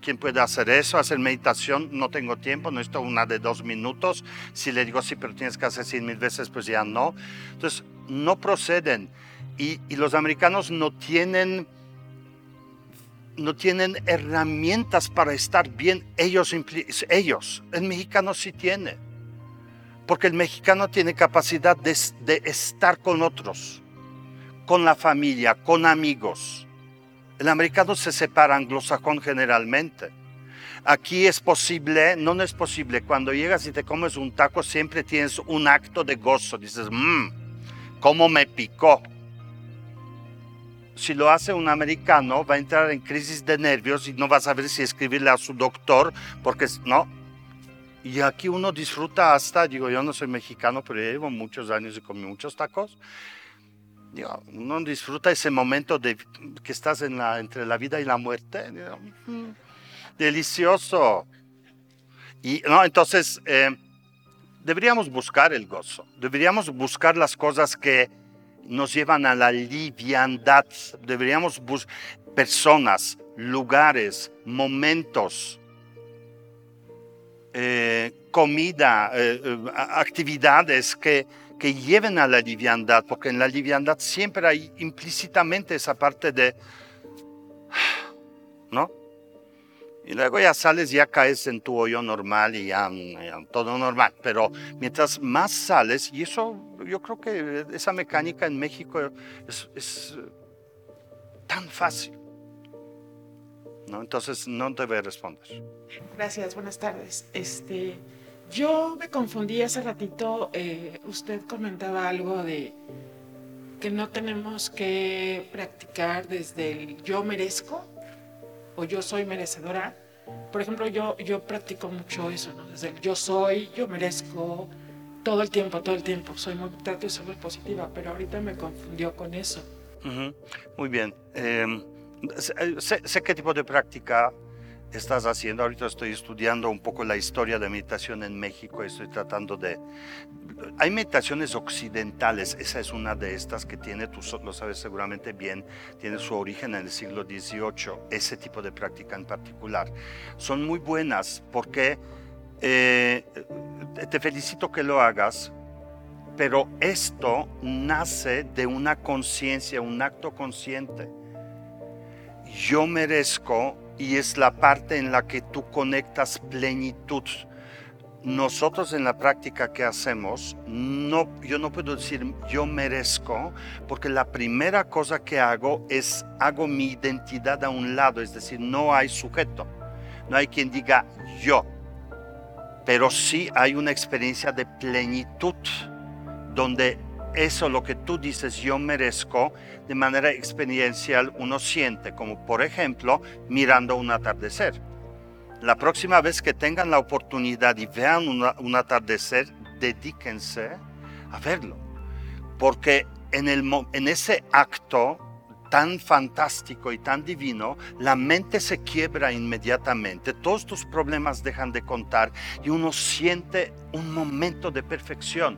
C: ¿Quién puede hacer eso? Hacer meditación, no tengo tiempo, no esto una de dos minutos. Si le digo sí, pero tienes que hacer cien mil veces, pues ya no. Entonces, no proceden. Y, los americanos no tienen, no tienen herramientas para estar bien ellos, ellos. El mexicano sí tiene. Porque el mexicano tiene capacidad de, de estar con otros, con la familia, con amigos. El americano se separa anglosajón generalmente. Aquí es posible, no, no es posible. Cuando llegas y te comes un taco, siempre tienes un acto de gozo. Dices, mmm, ¿cómo me picó? Si lo hace un americano, va a entrar en crisis de nervios y no va a saber si escribirle a su doctor, porque no. Y aquí uno disfruta hasta, digo, yo no soy mexicano, pero llevo muchos años y comí muchos tacos. Digo, uno disfruta ese momento de que estás en la, entre la vida y la muerte. delicioso. Y no, entonces eh, deberíamos buscar el gozo, deberíamos buscar las cosas que nos llevan a la liviandad, deberíamos buscar personas, lugares, momentos, eh, comida, eh, actividades que, que lleven a la liviandad, porque en la liviandad siempre hay implícitamente esa parte de, ¿no? Y luego ya sales, ya caes en tu hoyo normal y ya, todo normal. Pero mientras más sales, y eso yo creo que esa mecánica en México es, tan fácil. ¿no? Entonces no debe responder.
G: Gracias, buenas tardes. Este, yo me confundí hace ratito, eh, usted comentaba algo de que no tenemos que practicar desde el yo merezco o yo soy merecedora. Por ejemplo, yo, yo practico mucho eso, ¿no? Desde el yo soy, yo merezco, todo el tiempo, todo el tiempo. Soy muy, trato de ser muy positiva, pero ahorita me confundió con eso.
C: Muy bien. Em, sé, sé, qué tipo de práctica estás haciendo. Ahorita estoy estudiando un poco la historia de meditación en México. Estoy tratando de... Hay meditaciones occidentales. Esa es una de estas que tiene, tú lo sabes seguramente bien, tiene su origen en el siglo XVIII. Ese tipo de práctica en particular. Son muy buenas porque eh, te felicito que lo hagas. Pero esto nace de una conciencia, un acto consciente. Yo merezco y es la parte en la que tú conectas plenitud. Nosotros en la práctica que hacemos, no, yo no puedo decir yo merezco, porque la primera cosa que hago es hago mi identidad a un lado, es decir, no hay sujeto, no hay quien diga yo, pero sí hay una experiencia de plenitud donde eso lo que tú dices yo merezco de manera experiencial uno siente, como por ejemplo mirando un atardecer. La próxima vez que tengan la oportunidad y vean un atardecer, dedíquense a verlo, porque en, el, en ese acto tan fantástico y tan divino, la mente se quiebra inmediatamente, todos tus problemas dejan de contar y uno siente un momento de perfección.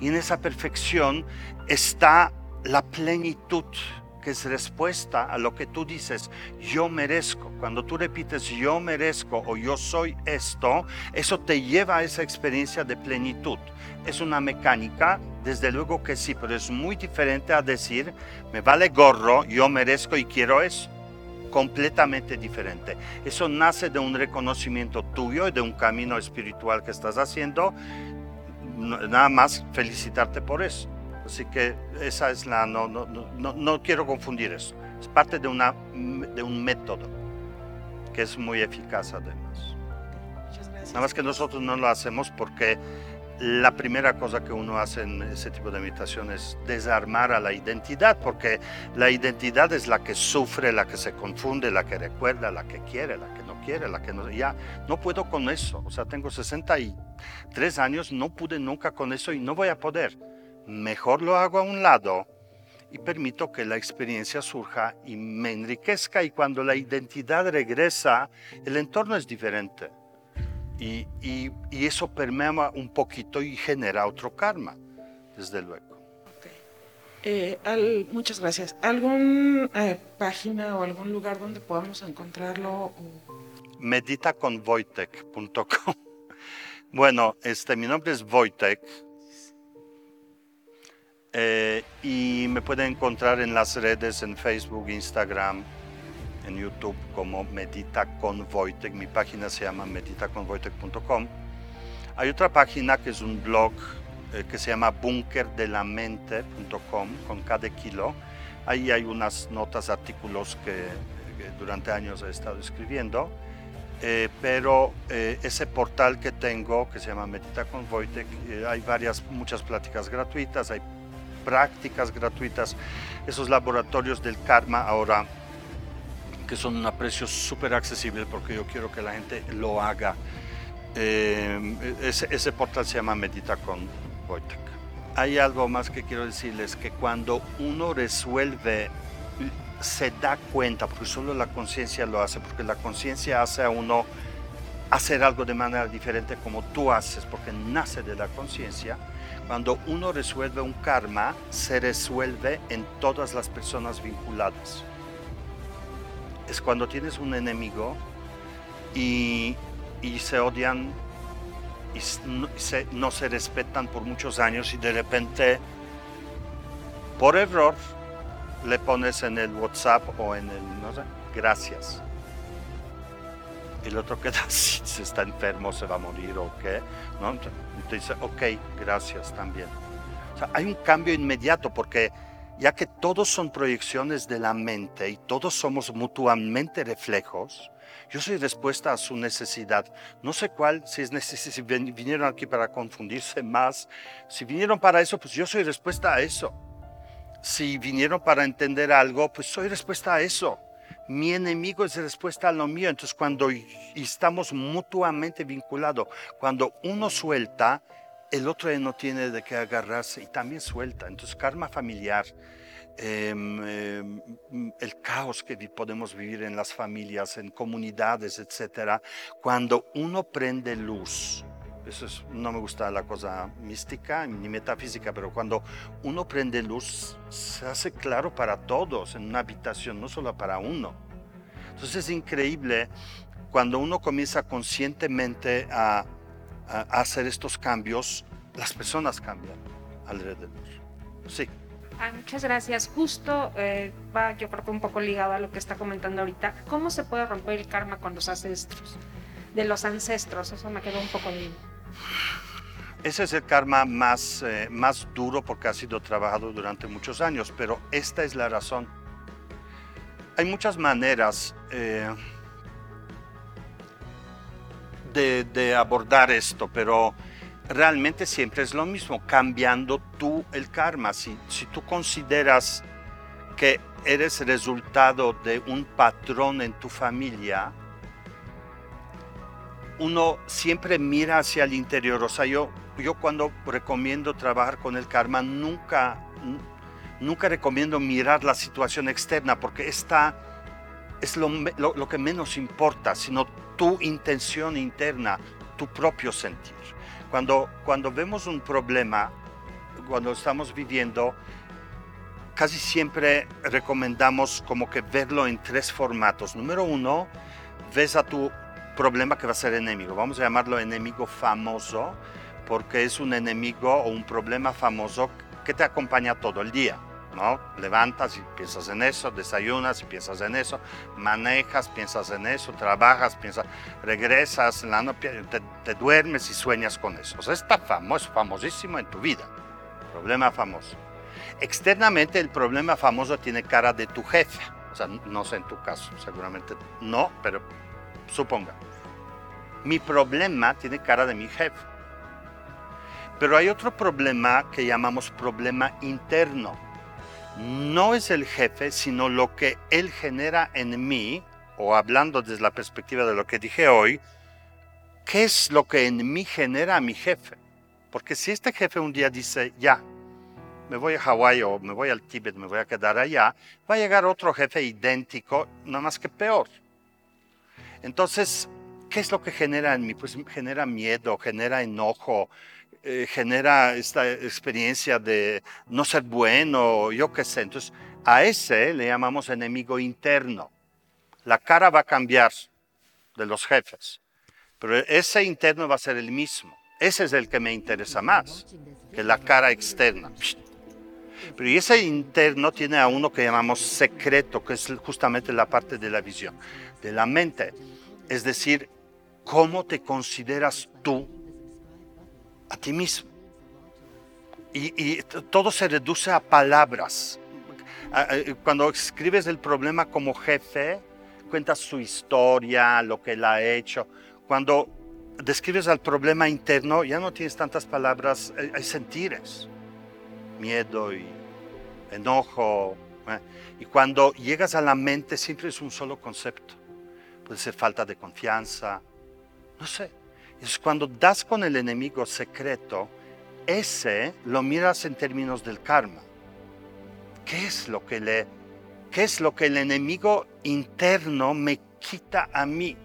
C: Y en esa perfección está la plenitud que es respuesta a lo que tú dices, yo merezco. Cuando tú repites yo merezco o yo soy esto, eso te lleva a esa experiencia de plenitud. Es una mecánica, desde luego que sí, pero es muy diferente a decir, me vale gorro, yo merezco y quiero eso. Completamente diferente. Eso nace de un reconocimiento tuyo y de un camino espiritual que estás haciendo. Nada más felicitarte por eso. Así que esa es la, no, no, no, no quiero confundir eso. Es parte de, una, de un método que es muy eficaz además. Nada más que nosotros no lo hacemos porque la primera cosa que uno hace en ese tipo de meditación es desarmar a la identidad, porque la identidad es la que sufre, la que se confunde, la que recuerda, la que quiere, la que no quiere, la que no... Ya no puedo con eso, o sea, tengo 63 años, no pude nunca con eso y no voy a poder mejor lo hago a un lado y permito que la experiencia surja y me enriquezca y cuando la identidad regresa, el entorno es diferente. Y, eso permea un poquito y genera otro karma, desde luego.
G: Eh, muchas gracias. ¿Alguna eh, página o algún lugar donde podamos encontrarlo?
C: Meditaconvoitek.com Bueno, este, mi nombre es Wojtek, eh, y me pueden encontrar en las redes, en Facebook, Instagram, en YouTube como Medita con Wojtek. Mi página se llama meditaconvoitek.com. Hay otra página que es un blog eh, que se llama bunkerdelamente.com con cada kilo. Ahí hay unas notas, artículos que que durante años he estado escribiendo, eh, pero eh, ese portal que tengo, que se llama Medita con Wojtek, eh, hay varias, muchas pláticas gratuitas, hay prácticas gratuitas, esos laboratorios del karma ahora que son a precio súper accesible porque yo quiero que la gente lo haga. ese, ese portal se llama Medita con Wojtek. Hay algo más que quiero decirles, que cuando uno resuelve se da cuenta, porque solo la conciencia lo hace, porque la conciencia hace a uno hacer algo de manera diferente como tú haces, porque nace de la conciencia. Cuando uno resuelve un karma, se resuelve en todas las personas vinculadas. Es cuando tienes un enemigo y, se odian y no se respetan por muchos años y de repente, por error, le pones en el WhatsApp o en el, no sé, gracias. El otro queda así, si está enfermo, se va a morir o qué, ¿no? Dice, ok, gracias también. O sea, hay un cambio inmediato porque ya que todos son proyecciones de la mente y todos somos mutuamente reflejos, yo soy respuesta a su necesidad. No sé cuál, si, es si vinieron aquí para confundirse más, si vinieron para eso, pues yo soy respuesta a eso si vinieron para entender algo, pues soy respuesta a eso. Mi enemigo es respuesta a lo mío. Entonces cuando estamos mutuamente vinculados, cuando uno suelta, el otro no tiene de qué agarrarse y también suelta. Entonces karma familiar, em, em, el caos que podemos vivir en las familias, en comunidades, etcétera, cuando uno prende luz eso no me gusta la cosa mística ni metafísica, pero cuando uno prende luz, se hace claro para todos en una habitación, no solo para uno. Entonces es increíble cuando uno comienza conscientemente a, hacer estos cambios, las personas cambian alrededor. Sí.
E: Muchas gracias. Justo eh, va, yo creo que un poco ligado a lo que está comentando ahorita. ¿Cómo se puede romper el karma con los ancestros? De los ancestros, eso me quedó un poco lindo.
C: Ese es el karma más, eh, más duro porque ha sido trabajado durante muchos años, pero esta es la razón. Hay muchas maneras eh, de, abordar esto, pero realmente siempre es lo mismo, cambiando tú el karma. Si, si tú consideras que eres resultado de un patrón en tu familia, uno siempre mira hacia el interior. O sea, yo, yo cuando recomiendo trabajar con el karma, nunca, nunca recomiendo mirar la situación externa, porque esta es lo, lo, que menos importa, sino tu intención interna, tu propio sentir. Cuando, cuando vemos un problema, cuando estamos viviendo, casi siempre recomendamos como que verlo en tres formatos. Número uno, ves a tu problema que va a ser enemigo. Vamos a llamarlo enemigo famoso porque es un enemigo o un problema famoso que te acompaña todo el día. ¿no? Levantas y piensas en eso, desayunas y piensas en eso, manejas, piensas en eso, trabajas, piensas, regresas, te, te duermes y sueñas con eso. O sea, está famoso, famosísimo en tu vida. Problema famoso. Externamente el problema famoso tiene cara de tu jefe. O sea, no sé en tu caso, seguramente no, pero suponga. Mi problema tiene cara de mi jefe. Pero hay otro problema que llamamos problema interno. No es el jefe, sino lo que él genera en mí, o hablando desde la perspectiva de lo que dije hoy, ¿qué es lo que en mí genera a mi jefe? Porque si este jefe un día dice, ya, me voy a Hawái o me voy al Tíbet, me voy a quedar allá, va a llegar otro jefe idéntico, nada más que peor. Entonces, ¿qué es lo que genera en mí? Pues genera miedo, genera enojo, eh, genera esta experiencia de no ser bueno, yo qué sé. Entonces, a ese le llamamos enemigo interno. La cara va a cambiar de los jefes, pero ese interno va a ser el mismo. Ese es el que me interesa más que la cara externa. Pero ese interno tiene a uno que llamamos secreto, que es justamente la parte de la visión, de la mente. Es decir, cómo te consideras tú a ti mismo. Y, todo se reduce a palabras. Cuando escribes el problema como jefe, cuentas su historia, lo que él ha hecho. Cuando describes al problema interno, ya no tienes tantas palabras, hay, sentires, miedo y enojo. ¿eh? Y cuando llegas a la mente, siempre es un solo concepto. Puede ser falta de confianza, no sé. Cuando das con el enemigo secreto, ese lo miras en términos del karma. ¿Qué es lo que le qué es lo que el enemigo interno me quita a mí?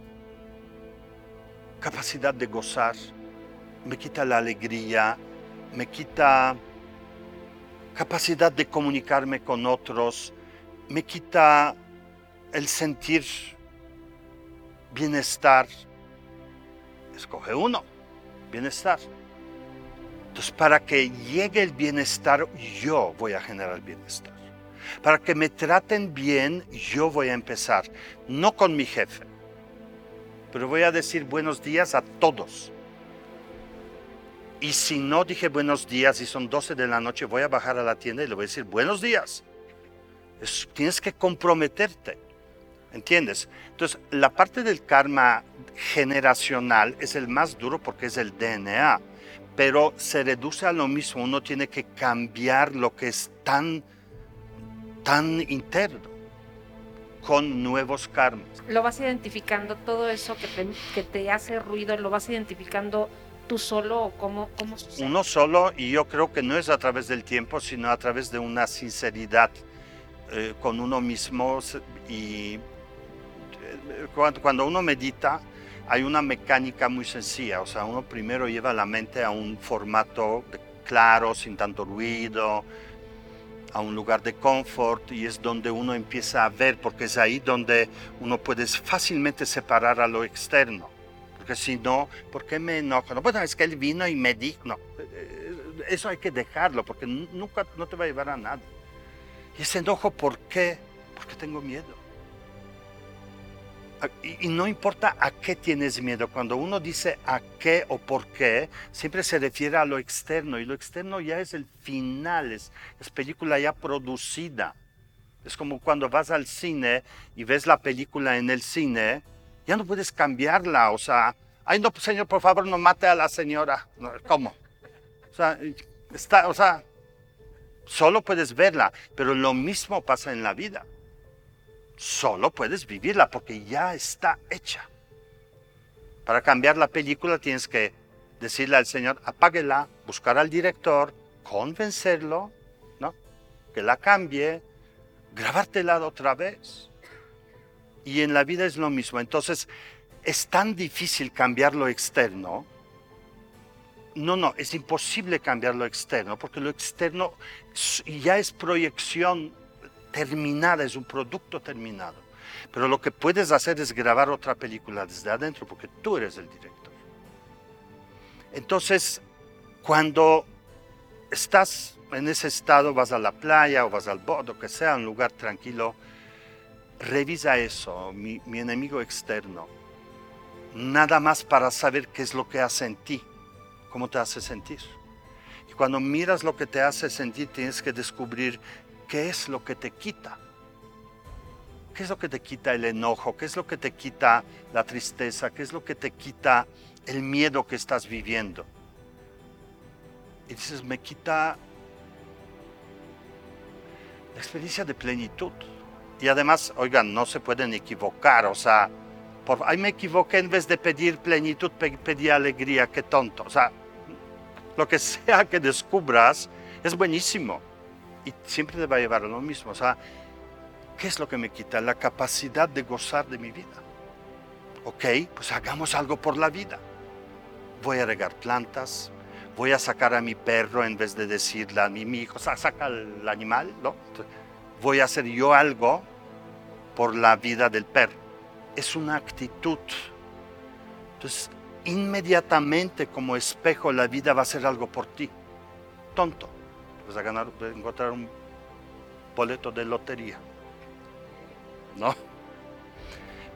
C: Capacidad de gozar, me quita la alegría, me quita capacidad de comunicarme con otros, me quita el sentir bienestar. Escoge uno, bienestar. Entonces, para que llegue el bienestar, yo voy a generar bienestar. Para que me traten bien, yo voy a empezar, no con mi jefe, pero voy a decir buenos días a todos. Y si no dije buenos días y son 12 de la noche, voy a bajar a la tienda y le voy a decir buenos días. tienes que comprometerte. ¿Entiendes? Entonces, la parte del karma generacional es el más duro porque es el DNA, pero se reduce a lo mismo. Uno tiene que cambiar lo que es tan, tan interno con nuevos karmas.
E: Lo vas identificando, todo eso que te, que te hace ruido, lo vas identificando tú solo o cómo, cómo sucede?
C: Uno solo y yo creo que no es a través del tiempo, sino a través de una sinceridad eh, con uno mismo y cuando, uno medita hay una mecánica muy sencilla, o sea, uno primero lleva la mente a un formato claro, sin tanto ruido, a un lugar de confort y es donde uno empieza a ver, porque es ahí donde uno puede fácilmente separar a lo externo. Porque si no, ¿por qué me enojo? No, bueno, es que él vino y me dijo, no, eh, eso hay que dejarlo, porque nu- nunca no te va a llevar a nada. Y ese enojo, ¿por qué? Porque tengo miedo. Y, no importa a qué tienes miedo, cuando uno dice a qué o por qué, siempre se refiere a lo externo, y lo externo ya es el final, es, es película ya producida. Es como cuando vas al cine y ves la película en el cine, ya no puedes cambiarla, o sea, ay no, pues, señor, por favor, no mate a la señora. ¿Cómo? O sea, está, o sea, solo puedes verla, pero lo mismo pasa en la vida. Solo puedes vivirla porque ya está hecha. Para cambiar la película tienes que decirle al Señor, apáguela, buscar al director, convencerlo, ¿no? Que la cambie, grabártela otra vez. Y en la vida es lo mismo. Entonces, es tan difícil cambiar lo externo. No, no, es imposible cambiar lo externo, porque lo externo ya es proyección terminada, es un producto terminado. Pero lo que puedes hacer es grabar otra película desde adentro, porque tú eres el director. Entonces, cuando estás en ese estado, vas a la playa o vas al bodo, que sea un lugar tranquilo, revisa eso, mi, mi enemigo externo. Nada más para saber qué es lo que hace en ti, cómo te hace sentir. Y cuando miras lo que te hace sentir, tienes que descubrir qué es lo que te quita. ¿Qué es lo que te quita el enojo? ¿Qué es lo que te quita la tristeza? ¿Qué es lo que te quita el miedo que estás viviendo? Y dices, me quita la experiencia de plenitud. Y además, oigan, no se pueden equivocar, o sea, por, ay, me equivoqué en vez de pedir plenitud, pe- pedí alegría, qué tonto. O sea, lo que sea que descubras es buenísimo y siempre te va a llevar a lo mismo. O sea, ¿qué es lo que me quita? La capacidad de gozar de mi vida. Ok, pues hagamos algo por la vida. Voy a regar plantas, voy a sacar a mi perro en vez de decirle a mi, hijo, "Sa- saca al animal, ¿no? Voy a hacer yo algo por la vida del perro. Es una actitud. Entonces, inmediatamente como espejo la vida va a hacer algo por ti. Tonto. Vas a ganar, a encontrar un boleto de lotería. ¿No?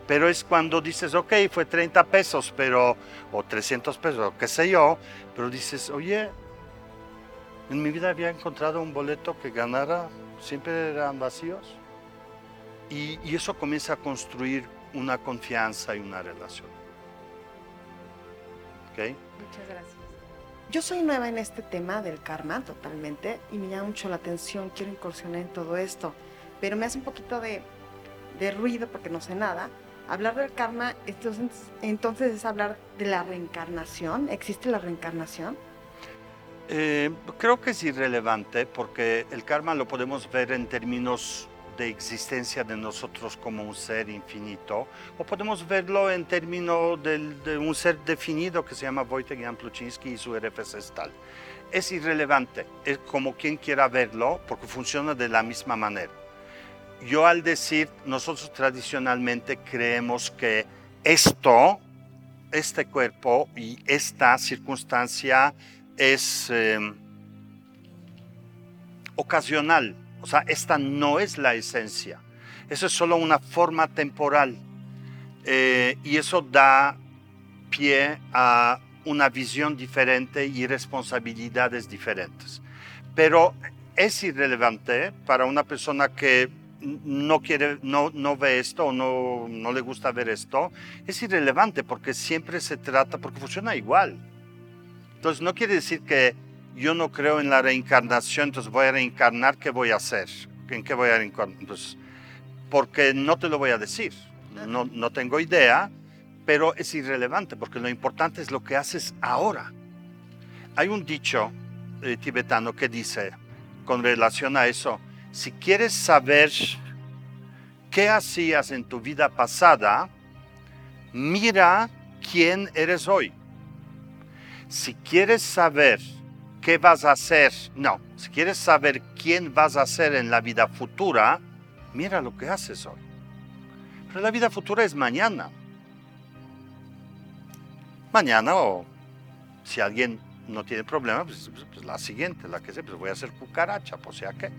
C: Pero es cuando dices, ok, fue 30 pesos, pero, o 300 pesos, qué sé yo, pero dices, oye, en mi vida había encontrado un boleto que ganara, siempre eran vacíos. Y, y eso comienza a construir una confianza y una relación. ¿Ok?
E: Muchas gracias.
H: Yo soy nueva en este tema del karma totalmente y me llama mucho la atención, quiero incursionar en todo esto, pero me hace un poquito de, de ruido porque no sé nada. Hablar del karma, entonces, es hablar de la reencarnación. ¿Existe la reencarnación?
C: Eh, creo que es irrelevante porque el karma lo podemos ver en términos de existencia de nosotros como un ser infinito, o podemos verlo en términos del- de, un ser definido que se llama Wojtek Jan Pluczynski y su RFC tal. Es irrelevante, es como quien quiera verlo, porque funciona de la misma manera. Yo al decir, nosotros tradicionalmente creemos que esto, este cuerpo y esta circunstancia es eh, ocasional. O sea, esta no es la esencia. Eso es solo una forma temporal. Eh, y eso da pie a una visión diferente y responsabilidades diferentes. Pero es irrelevante para una persona que no quiere, no, no ve esto o no, no le gusta ver esto. Es irrelevante porque siempre se trata, porque funciona igual. Entonces no quiere decir que yo no creo en la reencarnación, entonces voy a reencarnar, ¿qué voy a hacer? ¿En qué voy a reencarnar? Pues, porque no te lo voy a decir. No, no tengo idea, pero es irrelevante porque lo importante es lo que haces ahora. Hay un dicho eh, tibetano que dice, con relación a eso, si quieres saber qué hacías en tu vida pasada, mira quién eres hoy. Si quieres saber qué vas a hacer, no, si quieres saber quién vas a ser en la vida futura, mira lo que haces hoy. Pero la vida futura es mañana. Mañana o si alguien no tiene problema, pues, pues, pues la siguiente, la que sé, pues voy a hacer cucaracha, por si a qué.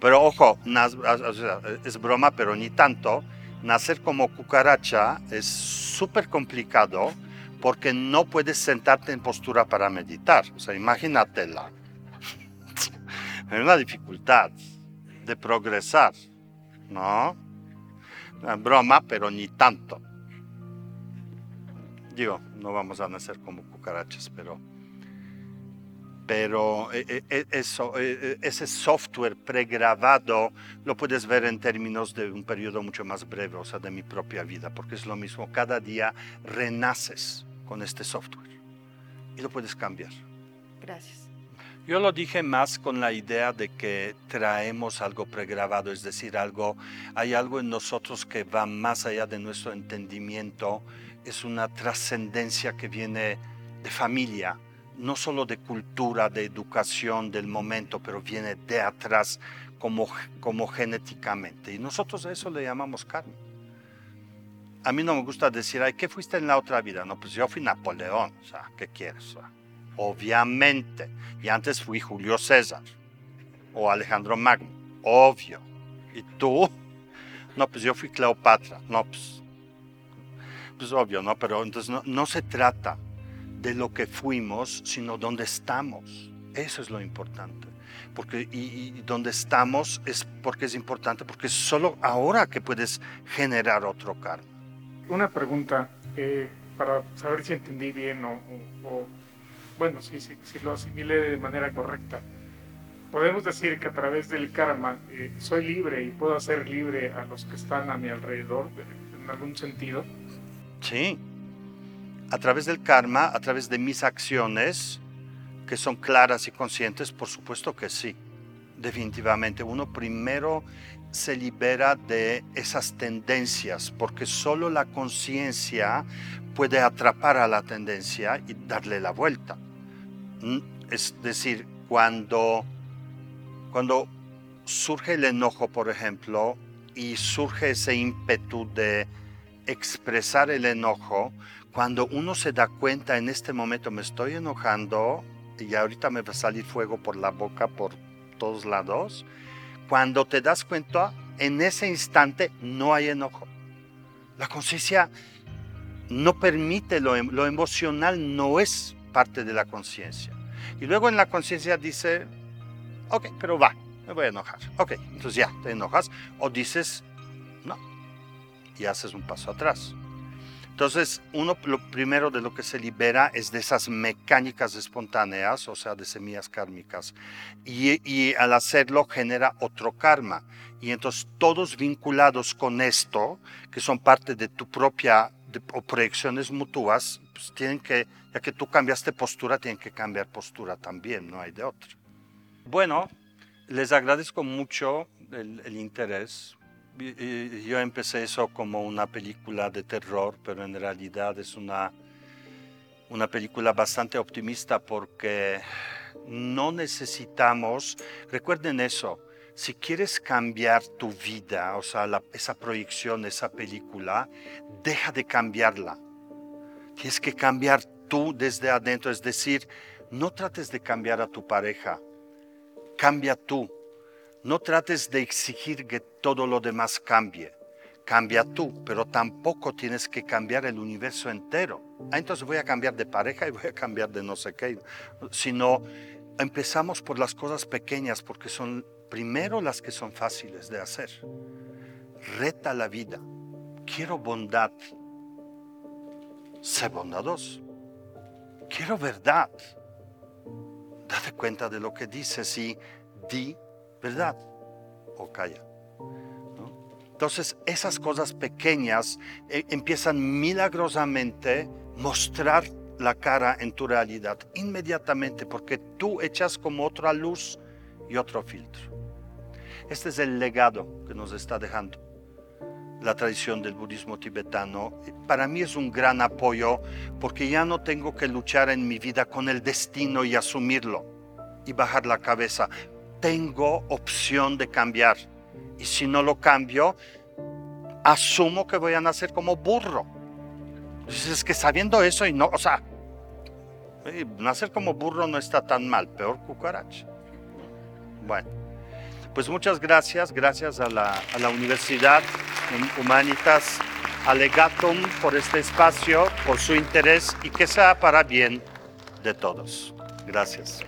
C: Pero ojo, sea, es broma, pero ni tanto. Nacer como cucaracha es súper complicado porque no puedes sentarte en postura para meditar. O sea, imagínatela. Hay una dificultad de progresar, ¿no? Es broma, pero ni tanto. Digo, no vamos a nacer como cucarachas, pero pero eh, eh, eh, eso, ese software pregrabado lo puedes ver en términos de un periodo mucho más breve, o sea, de mi propia vida, porque es lo mismo, cada día renaces con este software y lo puedes cambiar.
H: Gracias.
C: Yo lo dije más con la idea de que traemos algo pregrabado, es decir, algo, hay algo en nosotros que va más allá de nuestro entendimiento, es una trascendencia que viene de familia, no solo de cultura, de educación, del momento, pero viene de atrás como, como genéticamente. Y nosotros a eso le llamamos karma. A mí no me gusta decir, ay, ¿qué fuiste en la otra vida? No, pues yo fui Napoleón, o sea, ¿qué quieres? Obviamente. Y antes fui Julio César o Alejandro Magno, obvio. ¿Y tú? No, pues yo fui Cleopatra. No, pues, pues obvio, ¿no? Pero entonces no, no se trata de lo que fuimos, sino dónde estamos. Eso es lo importante. Porque, y, y donde estamos es porque es importante, porque es solo ahora que puedes generar otro karma.
I: Una pregunta eh, para saber si entendí bien o, o- o, bueno, si, si, si lo asimilé de manera correcta. Podemos decir que a través del karma eh, soy libre y puedo hacer libre a los que están a mi alrededor de- en algún sentido.
C: Sí. A través del karma, a través de mis acciones, que son claras y conscientes, por supuesto que sí. Definitivamente. Uno primero se libera de esas tendencias, porque solo la conciencia puede atrapar a la tendencia y darle la vuelta. Mm, Es decir, cuando, cuando surge el enojo, por ejemplo, y surge ese ímpetu de expresar el enojo, cuando uno se da cuenta en este momento me estoy enojando y ahorita me va a salir fuego por la boca por todos lados, cuando te das cuenta en ese instante no hay enojo. La conciencia no permite lo, em- lo emocional, no es parte de la conciencia. Y luego en la conciencia dice, ok, pero va, me voy a enojar. Ok, entonces ya, te enojas. O dices, no, y haces un paso atrás. Entonces, uno lo primero de lo que se libera es de esas mecánicas espontáneas, o sea, de semillas kármicas. Y, al hacerlo genera otro karma. Y entonces todos vinculados con esto, que son parte de tu propia de, o proyecciones mutuas, pues tienen que, ya que tú cambiaste postura, tienen que cambiar postura también, no hay de otra. Bueno, les agradezco mucho el interés yo empecé eso como una película de terror, pero en realidad es una, una película bastante optimista porque no necesitamos, recuerden eso, si quieres cambiar tu vida, o sea, esa proyección, esa película, deja de cambiarla. Tienes que cambiar tú desde adentro, es decir, no trates de cambiar a tu pareja, cambia tú no trates de exigir que todo lo demás cambie. Cambia tú, pero tampoco tienes que cambiar el universo entero. Ah, entonces voy a cambiar de pareja y voy a cambiar de no sé qué. Sino empezamos por las cosas pequeñas porque son primero las que son fáciles de hacer. Reta la vida. Quiero bondad. Sé bondadoso. Quiero verdad. Date cuenta de lo que dices y di ¿verdad? O calla. Entonces esas cosas pequeñas eh, empiezan milagrosamente mostrar la cara en tu realidad inmediatamente porque tú echas como otra luz y otro filtro. Este es el legado que nos está dejando la tradición del budismo tibetano. Para mí es un gran apoyo porque ya no tengo que luchar en mi vida con el destino y asumirlo y bajar la cabeza tengo opción de cambiar. Y si no lo cambio, asumo que voy a nacer como burro. Es que sabiendo eso y no, o sea, nacer como burro no está tan mal, peor cucaracha. Bueno, pues muchas gracias, gracias a la, a la Universidad Humanitas Alegatum por este espacio, por su interés y que sea para bien de todos. Gracias.